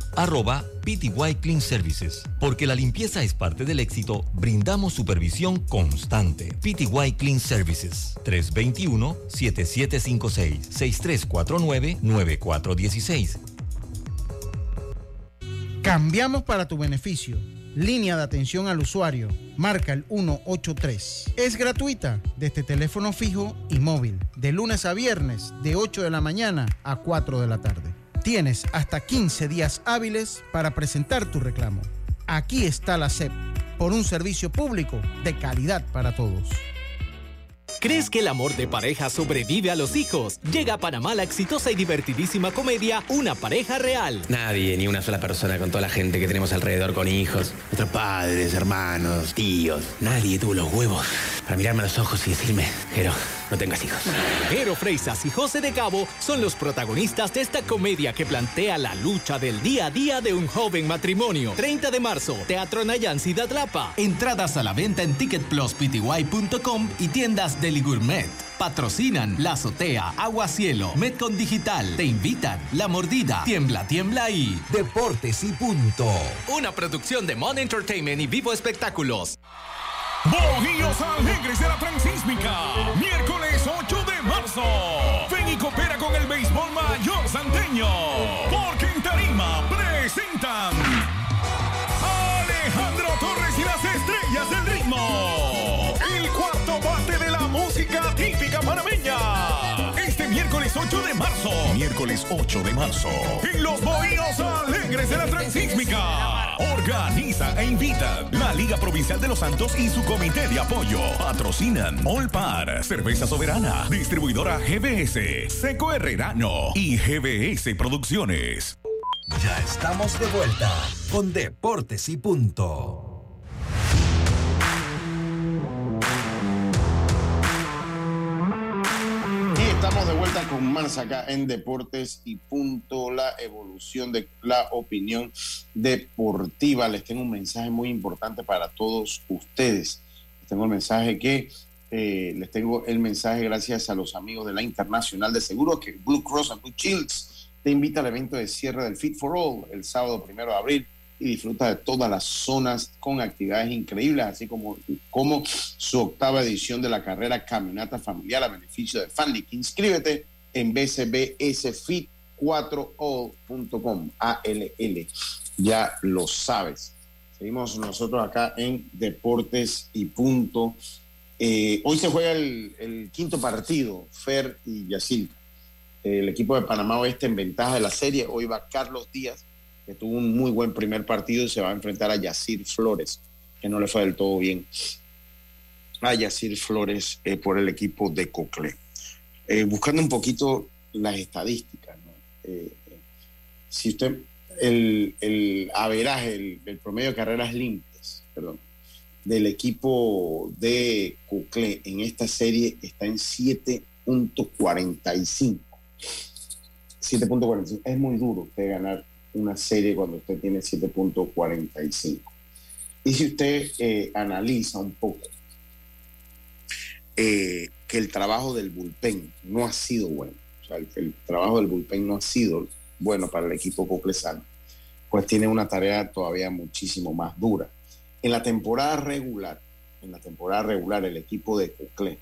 arroba PTY Clean Services. Porque la limpieza es parte del éxito, brindamos supervisión constante. PTY Clean Services 321-7756 6349-9416. Cambiamos para tu beneficio Línea de atención al usuario. Marca el 183. Es gratuita desde teléfono fijo y móvil. De lunes a viernes, de 8 de la mañana a 4 de la tarde. Tienes hasta 15 días hábiles para presentar tu reclamo. Aquí está la SEP, por un servicio público de calidad para todos. ¿Crees que el amor de pareja sobrevive a los hijos? Llega a Panamá la exitosa y divertidísima comedia Una pareja real. Nadie, ni una sola persona con toda la gente que tenemos alrededor con hijos, nuestros padres, hermanos, tíos, nadie tuvo los huevos para mirarme a los ojos y decirme, Jero, no tengas hijos. Jero Freisas y José de Cabo son los protagonistas de esta comedia que plantea la lucha del día a día de un joven matrimonio. 30 de marzo, Teatro Nayan Ciudad Lapa. Entradas a la venta en ticketpluspty.com y tiendas de Gourmet. Patrocinan La Azotea, Agua Cielo, Metcon Digital. Te invitan La Mordida, Tiembla, Tiembla y Deportes y Punto. Una producción de Mon Entertainment y Vivo Espectáculos. Boguíos Alegres de la Transísmica. Miércoles 8 de marzo. Ven y coopera con el béisbol mayor santeño. Miércoles 8 de marzo. En los Bohíos Alegres de la Transísmica. Organiza e invita la Liga Provincial de los Santos y su comité de apoyo. Patrocinan Olpar, Cerveza Soberana, Distribuidora GBS, Seco Herrerano y GBS Producciones. Ya estamos de vuelta con Deportes y Punto. Más acá en Deportes y Punto, la evolución de la opinión deportiva. Les tengo un mensaje muy importante para todos ustedes. Les tengo el mensaje que eh, les tengo el mensaje gracias a los amigos de la Internacional de Seguros que Blue Cross and Blue Shields te invita al evento de cierre del Fit for All el sábado primero de abril y disfruta de todas las zonas con actividades increíbles, así como, como su octava edición de la carrera Caminata Familiar a beneficio de Fanlic. Inscríbete en bcbsfit4all.com, ALL, ya lo sabes. Seguimos nosotros acá en Deportes y Punto. Eh, hoy se juega el, quinto partido, Fer y Yacil. El equipo de Panamá Oeste en ventaja de la serie. Hoy va Carlos Díaz que tuvo un muy buen primer partido y se va a enfrentar a Yacir Flores, que no le fue del todo bien a Yacir Flores eh, por el equipo de Cocle. Eh, buscando un poquito las estadísticas, eh, si usted, el, el averaje, el, promedio de carreras limpias, perdón, del equipo de Cocle en esta serie está en 7.45. 7.45. Es muy duro usted ganar una serie cuando usted tiene 7.45. Y si usted eh, analiza un poco eh, que el trabajo del bullpen no ha sido bueno, o sea, el, trabajo del bullpen no ha sido bueno para el equipo coclesano, pues tiene una tarea todavía muchísimo más dura. En la temporada regular, en la temporada regular, el equipo de Cocle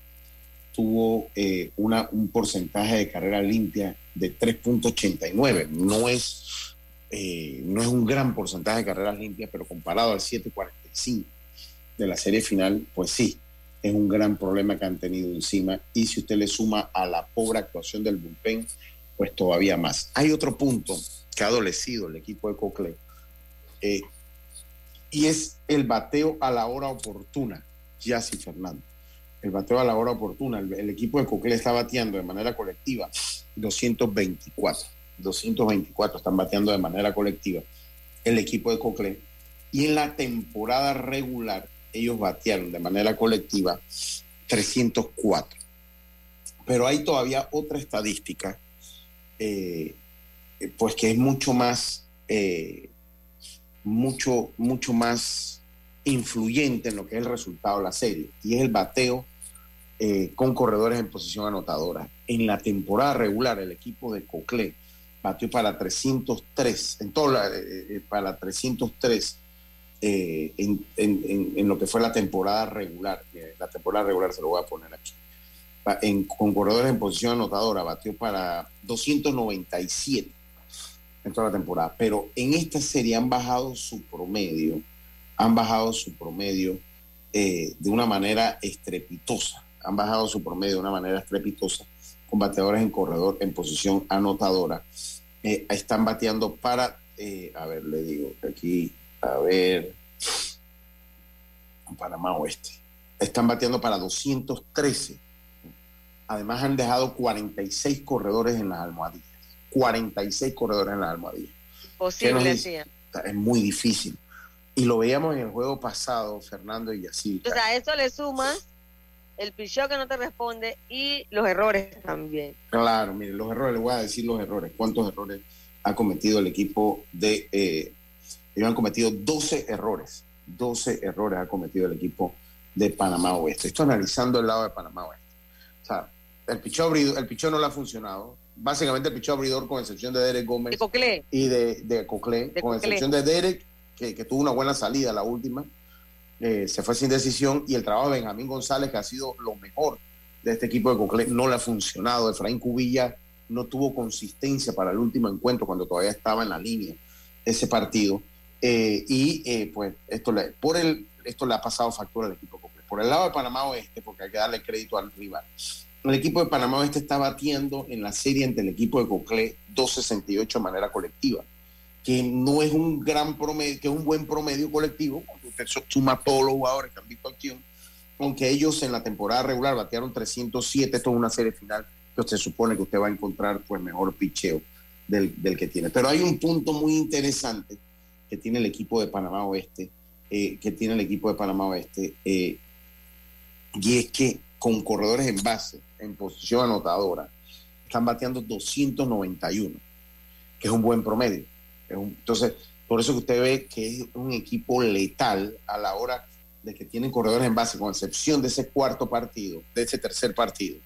tuvo eh, una, un porcentaje de carrera limpia de 3.89. No es eh, no es un gran porcentaje de carreras limpias, pero comparado al 7.45 de la serie final, pues sí, es un gran problema que han tenido encima. Y si usted le suma a la pobre actuación del bullpen, pues todavía más. Hay otro punto que ha adolecido el equipo de Cocle, eh, y es el bateo a la hora oportuna, Yassi Fernando. El bateo a la hora oportuna. El, el equipo de Cocle está bateando de manera colectiva 224 224 están bateando de manera colectiva el equipo de Cocle. Y en la temporada regular, ellos batearon de manera colectiva 304. Pero hay todavía otra estadística, eh, pues que es mucho más, eh, mucho, mucho más influyente en lo que es el resultado de la serie, y es el bateo eh, con corredores en posición anotadora. En la temporada regular, el equipo de Cocle batió para 303, en todo la, eh, eh, para 303 eh, en, en, en, lo que fue la temporada regular. La temporada regular se lo voy a poner aquí. En, con corredores en posición anotadora batió para 297 en toda la temporada. Pero en esta serie han bajado su promedio, han bajado su promedio de una manera estrepitosa. Han bajado su promedio de una manera estrepitosa con bateadores en corredor en posición anotadora. Eh, están bateando para, eh, a ver, le digo aquí, a ver, Panamá Oeste. Están bateando para 213. Además han dejado 46 corredores en las almohadillas. 46 corredores en las almohadillas. Posible, sí. Es muy difícil. Y lo veíamos en el juego pasado, Fernando y así. O sea, a eso le sumas el picheo que no te responde y los errores también. Claro, mire, los errores, le voy a decir los errores. ¿Cuántos errores ha cometido el equipo de... Eh, ellos han cometido 12 errores. 12 errores ha cometido el equipo de Panamá Oeste. Estoy analizando el lado de Panamá Oeste. O sea, el picheo, el picheo no le ha funcionado. Básicamente el picheo abridor, con excepción de Derek Gómez. Y de, de Coclé, con excepción de Derek, que, que tuvo una buena salida la última eh, se fue sin decisión y el trabajo de Benjamín González, que ha sido lo mejor de este equipo de Cocle, no le ha funcionado. Efraín Cubilla no tuvo consistencia para el último encuentro cuando todavía estaba en la línea ese partido. Eh, y eh, pues esto le, por el, esto le ha pasado factura al equipo. Por el lado de Panamá Oeste, porque hay que darle crédito al rival. El equipo de Panamá Oeste está batiendo en la serie entre el equipo de Cocle 268 de manera colectiva que no es un gran promedio, que es un buen promedio colectivo, cuando usted suma todos los jugadores que han visto acción, aunque ellos en la temporada regular batearon 307, esto es una serie final que usted supone que usted va a encontrar pues mejor picheo del, que tiene. Pero hay un punto muy interesante que tiene el equipo de Panamá Oeste, eh, que tiene el equipo de Panamá Oeste, eh, y es que con corredores en base, en posición anotadora, están bateando 291, que es un buen promedio. Entonces, por eso que usted ve que es un equipo letal a la hora de que tienen corredores en base, con excepción de ese cuarto partido, de ese tercer partido,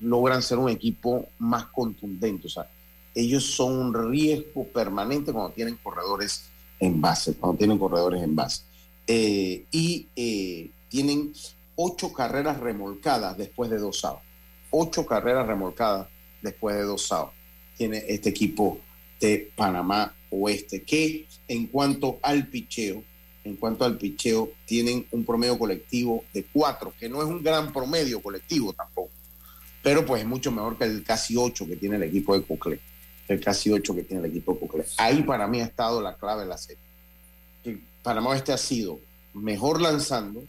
logran ser un equipo más contundente. O sea, ellos son un riesgo permanente cuando tienen corredores en base, cuando tienen corredores en base. Eh, y eh, tienen ocho carreras remolcadas después de dos sábados. Ocho carreras remolcadas después de dos sábados. Tiene este equipo de Panamá Oeste, que en cuanto al picheo, en cuanto al picheo, tienen un promedio colectivo de cuatro, que no es un gran promedio colectivo tampoco, pero pues es mucho mejor que el casi ocho que tiene el equipo de Coclé, el casi ocho que tiene el equipo Coclé. Ahí para mí ha estado la clave de la serie. Que Panamá Oeste ha sido mejor lanzando,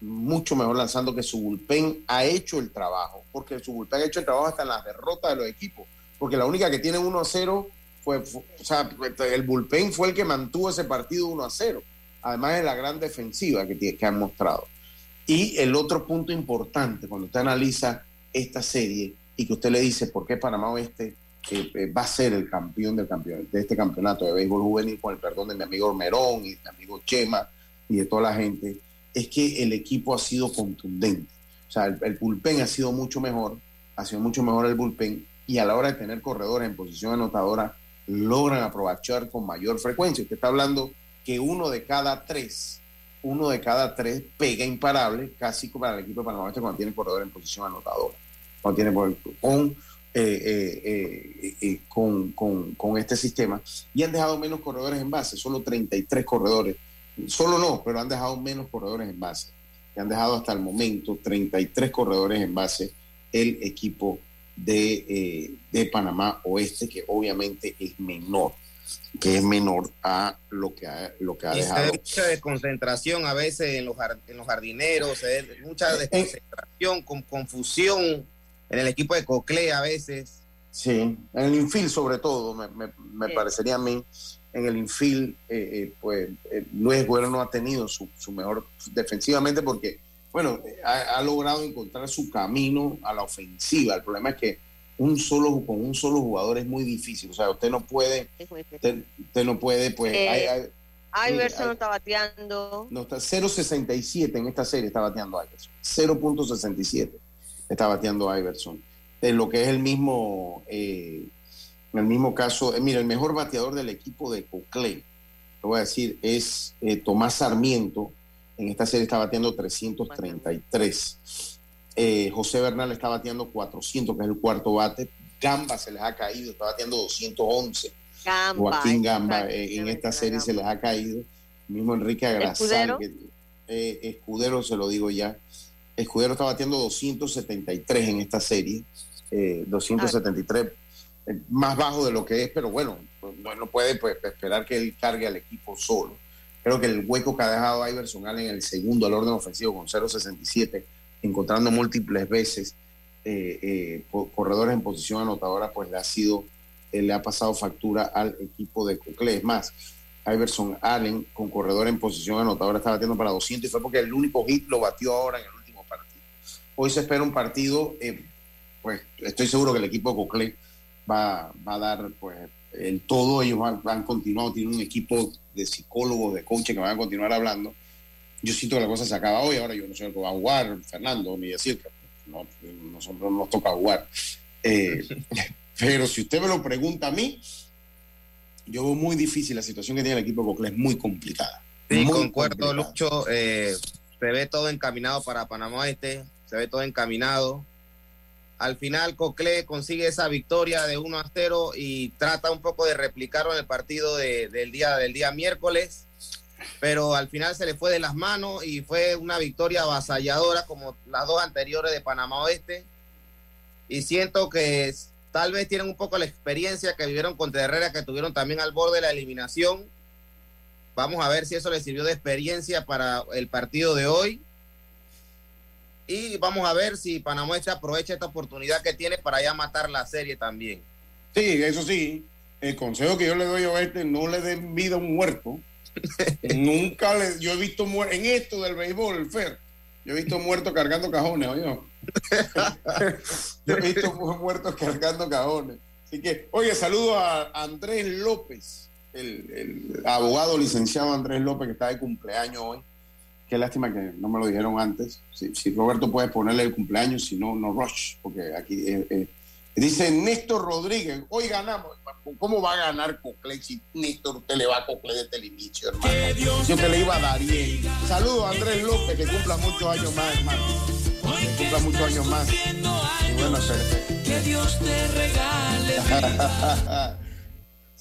mucho mejor lanzando que su bullpen ha hecho el trabajo, porque su bullpen ha hecho el trabajo hasta en las derrotas de los equipos, porque la única que tiene 1 a 0 fue, fue, o sea, el bullpen fue el que mantuvo ese partido 1 a 0, además de la gran defensiva que, que han mostrado. Y el otro punto importante, cuando usted analiza esta serie y que usted le dice por qué Panamá Oeste eh, va a ser el campeón del campeón, de este campeonato de béisbol juvenil, con el perdón de mi amigo Merón y de mi amigo Chema y de toda la gente, es que el equipo ha sido contundente. O sea, el, bullpen ha sido mucho mejor, ha sido mucho mejor el bullpen y a la hora de tener corredores en posición anotadora logran aprovechar con mayor frecuencia. Usted está hablando que uno de cada tres, uno de cada tres pega imparable, casi como para el equipo de Panamá cuando tiene corredor en posición anotadora, cuando tiene con, eh, eh, eh, con, con, con, este sistema, y han dejado menos corredores en base, solo 33 corredores, solo no, pero han dejado menos corredores en base, que han dejado hasta el momento 33 corredores en base el equipo de, eh, de, Panamá Oeste, que obviamente es menor, que es menor a lo que ha, lo que ha y dejado. Se mucha desconcentración a veces en los, en los jardineros, se mucha desconcentración, con confusión en el equipo de Cocle a veces. Sí, en el infield sobre todo, me, me, me sí. parecería a mí, en el infield, eh, eh, pues eh, Luis Güero no ha tenido su, su mejor defensivamente porque bueno, ha, ha, logrado encontrar su camino a la ofensiva. El problema es que un solo con un solo jugador es muy difícil. O sea, usted no puede, usted, usted no puede, pues. Eh, hay, hay, Iverson no está bateando. No está 0.67 en esta serie está bateando Iverson. 0.67 está bateando Iverson. En lo que es el mismo, eh, el mismo caso, eh, mira, el mejor bateador del equipo de Coclé, lo voy a decir, es eh, Tomás Sarmiento en esta serie está bateando 333. Eh, José Bernal está bateando 400, que es el cuarto bate. Gamba se les ha caído, está bateando 211. Gamba, Joaquín Gamba en esta serie Gamba. se les ha caído. Mismo Enrique Agrasal. ¿Escudero? Que, eh, Escudero se lo digo ya. Escudero está bateando 273 en esta serie. 273, ah. más bajo de lo que es, pero bueno, no puede pues, esperar que él cargue al equipo solo. Creo que el hueco que ha dejado Iverson Allen en el segundo al orden ofensivo con 0.67, encontrando múltiples veces eh, eh, corredores en posición anotadora, pues le ha sido, eh, le ha pasado factura al equipo de Cocle. Es más, Iverson Allen con corredor en posición anotadora está batiendo para 200 y fue porque el único hit lo batió ahora en el. Hoy se espera un partido, eh, pues estoy seguro que el equipo de Cocle va, va a dar pues el todo, ellos han, han, continuado, tienen un equipo de psicólogos, de coaches que van a continuar hablando. Yo siento que la cosa se acaba hoy, ahora yo no sé lo que va a jugar Fernando, ni decir que no, nosotros no nos toca jugar. Eh, [LAUGHS] pero si usted me lo pregunta a mí, yo veo muy difícil la situación que tiene el equipo de Cocle, es muy complicada. Sí, muy concuerdo, complicada. Lucho. Eh, se ve todo encaminado para Panamá Este, se ve todo encaminado al final Cocle consigue esa victoria de 1 a 0 y trata un poco de replicarlo en el partido de, del, día, del día miércoles, pero al final se le fue de las manos y fue una victoria avasalladora como las dos anteriores de Panamá Oeste. Y siento que tal vez tienen un poco la experiencia que vivieron contra Herrera, que tuvieron también al borde de la eliminación. Vamos a ver si eso les sirvió de experiencia para el partido de hoy y vamos a ver si Panamá aprovecha esta oportunidad que tiene para ya matar la serie también. Sí, eso sí. El consejo que yo le doy a este, no le den vida a un muerto. [LAUGHS] Nunca le, yo he visto muerto en esto del béisbol, el Fer. Yo he visto muertos cargando cajones, oye. yo he visto muertos cargando cajones. Así que, oye, saludo a Andrés López, el, el abogado licenciado Andrés López, que está de cumpleaños hoy. Qué lástima que no me lo dijeron antes. Si, si Roberto puede ponerle el cumpleaños, si no, no rush, porque aquí eh, eh. dice Néstor Rodríguez, hoy ganamos. ¿Cómo va a ganar Cocle si Néstor usted le va a Cocle desde el inicio, hermano? Yo te le iba a dar bien. Saludos a Andrés López, que cumpla muchos años más, hermano. Que cumpla muchos años más. Y bueno. Que Dios te regale. [LAUGHS]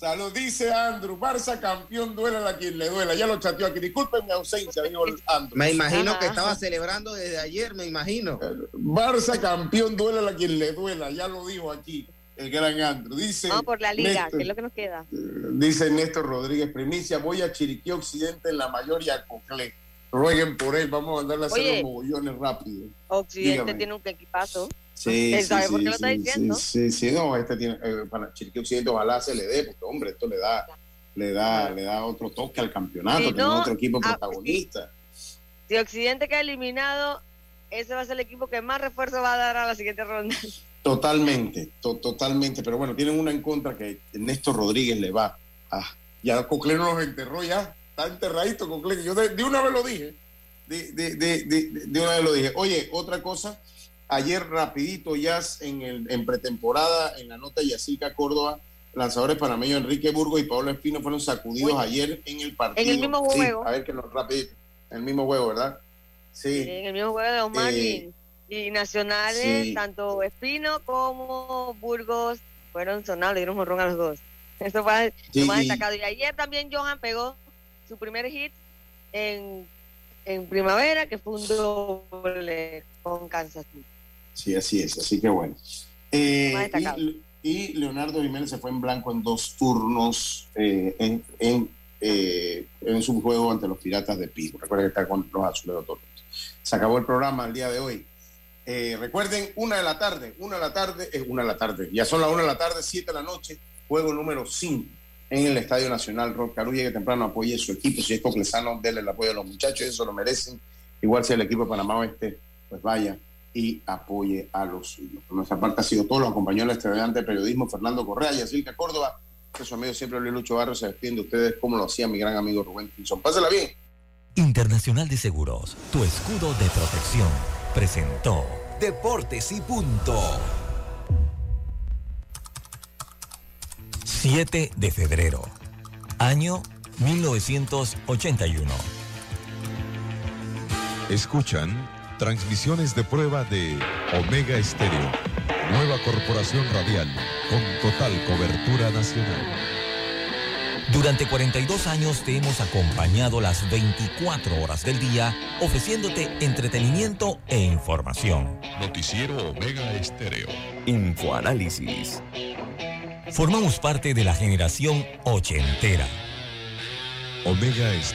Salud, dice Andrew. Barça campeón, duela a quien le duela. Ya lo chateó aquí. Disculpen mi ausencia, dijo [LAUGHS] Andrew. Me imagino que estaba celebrando desde ayer, me imagino. Barça campeón, duela a quien le duela. Ya lo dijo aquí el gran Andrew. Dice. Vamos por la liga, Néstor- que es lo que nos queda. Dice Néstor Rodríguez, primicia, voy a Chiriquí Occidente en la mayor y a Coclé. Rueguen por él, vamos a mandarle a hacer Oye. los mogollones rápido. Occidente Dígame. tiene un equipazo. Sí, ¿Él sí, sabe sí, por qué lo sí, está diciendo? Sí, sí, no, este tiene, eh, para Chiriquí Occidente ojalá se le dé, porque hombre, esto le da, le da, le da otro toque al campeonato, Si no, otro equipo protagonista. Si Occidente queda eliminado, ese va a ser el equipo que más refuerzo va a dar a la siguiente ronda. Totalmente, to- totalmente, pero bueno, tienen una en contra que Néstor Rodríguez le va. Ah, ya Coclé no los enterró ya, está enterradito Coclé, yo de, de una vez lo dije, de, de, de una vez lo dije. Oye, otra cosa, ayer rapidito ya en, el, en pretemporada, en la nota Yacica Córdoba, lanzadores panameños Enrique Burgos y Pablo Espino fueron sacudidos ayer en el partido. en el mismo Sí, juego. a ver que nos rapidito, en el mismo juego, ¿verdad? Sí. En el mismo juego de Omar Eh, y, y nacionales, sí. tanto Espino como Burgos fueron sonados, le dieron un jonrón a los dos. Eso fue lo más destacado. Y ayer también Johan pegó su primer hit en, en primavera, que fue un doble con Kansas City. Sí, así es, así que bueno. Eh, y, y Leonardo Jiménez se fue en blanco en dos turnos eh, en, en, eh, en su juego ante los Piratas de Pittsburgh. Recuerden que está con los Azuleros Toros. Se acabó el programa el día de hoy. Eh, recuerden, una de la tarde, una de la tarde, es una de la tarde, ya son las una de la tarde, siete de la noche, juego número 5 en el Estadio Nacional Rock Caru. Llegue temprano, apoye su equipo. Si es coclesano, denle el apoyo a los muchachos, eso lo merecen. Igual si el equipo de Panamá Oeste, pues vaya y apoye a los suyos. Por nuestra parte ha sido todo. Lo acompañó el estudiante de periodismo Fernando Correa y Silca Córdoba. Que su amigo siempre Luis Lucho Barrio se despide de ustedes como lo hacía mi gran amigo Rubén Pinzón. Pásela bien. Internacional de Seguros, tu escudo de protección, presentó Deportes y punto. 7 de febrero, año 1981. Escuchan transmisiones de prueba de Omega Estéreo, nueva corporación radial con total cobertura nacional. Durante 42 años te hemos acompañado las 24 horas del día, ofreciéndote entretenimiento e información. Noticiero Omega Estéreo. Infoanálisis. Formamos parte de la generación ochentera. Omega Estéreo.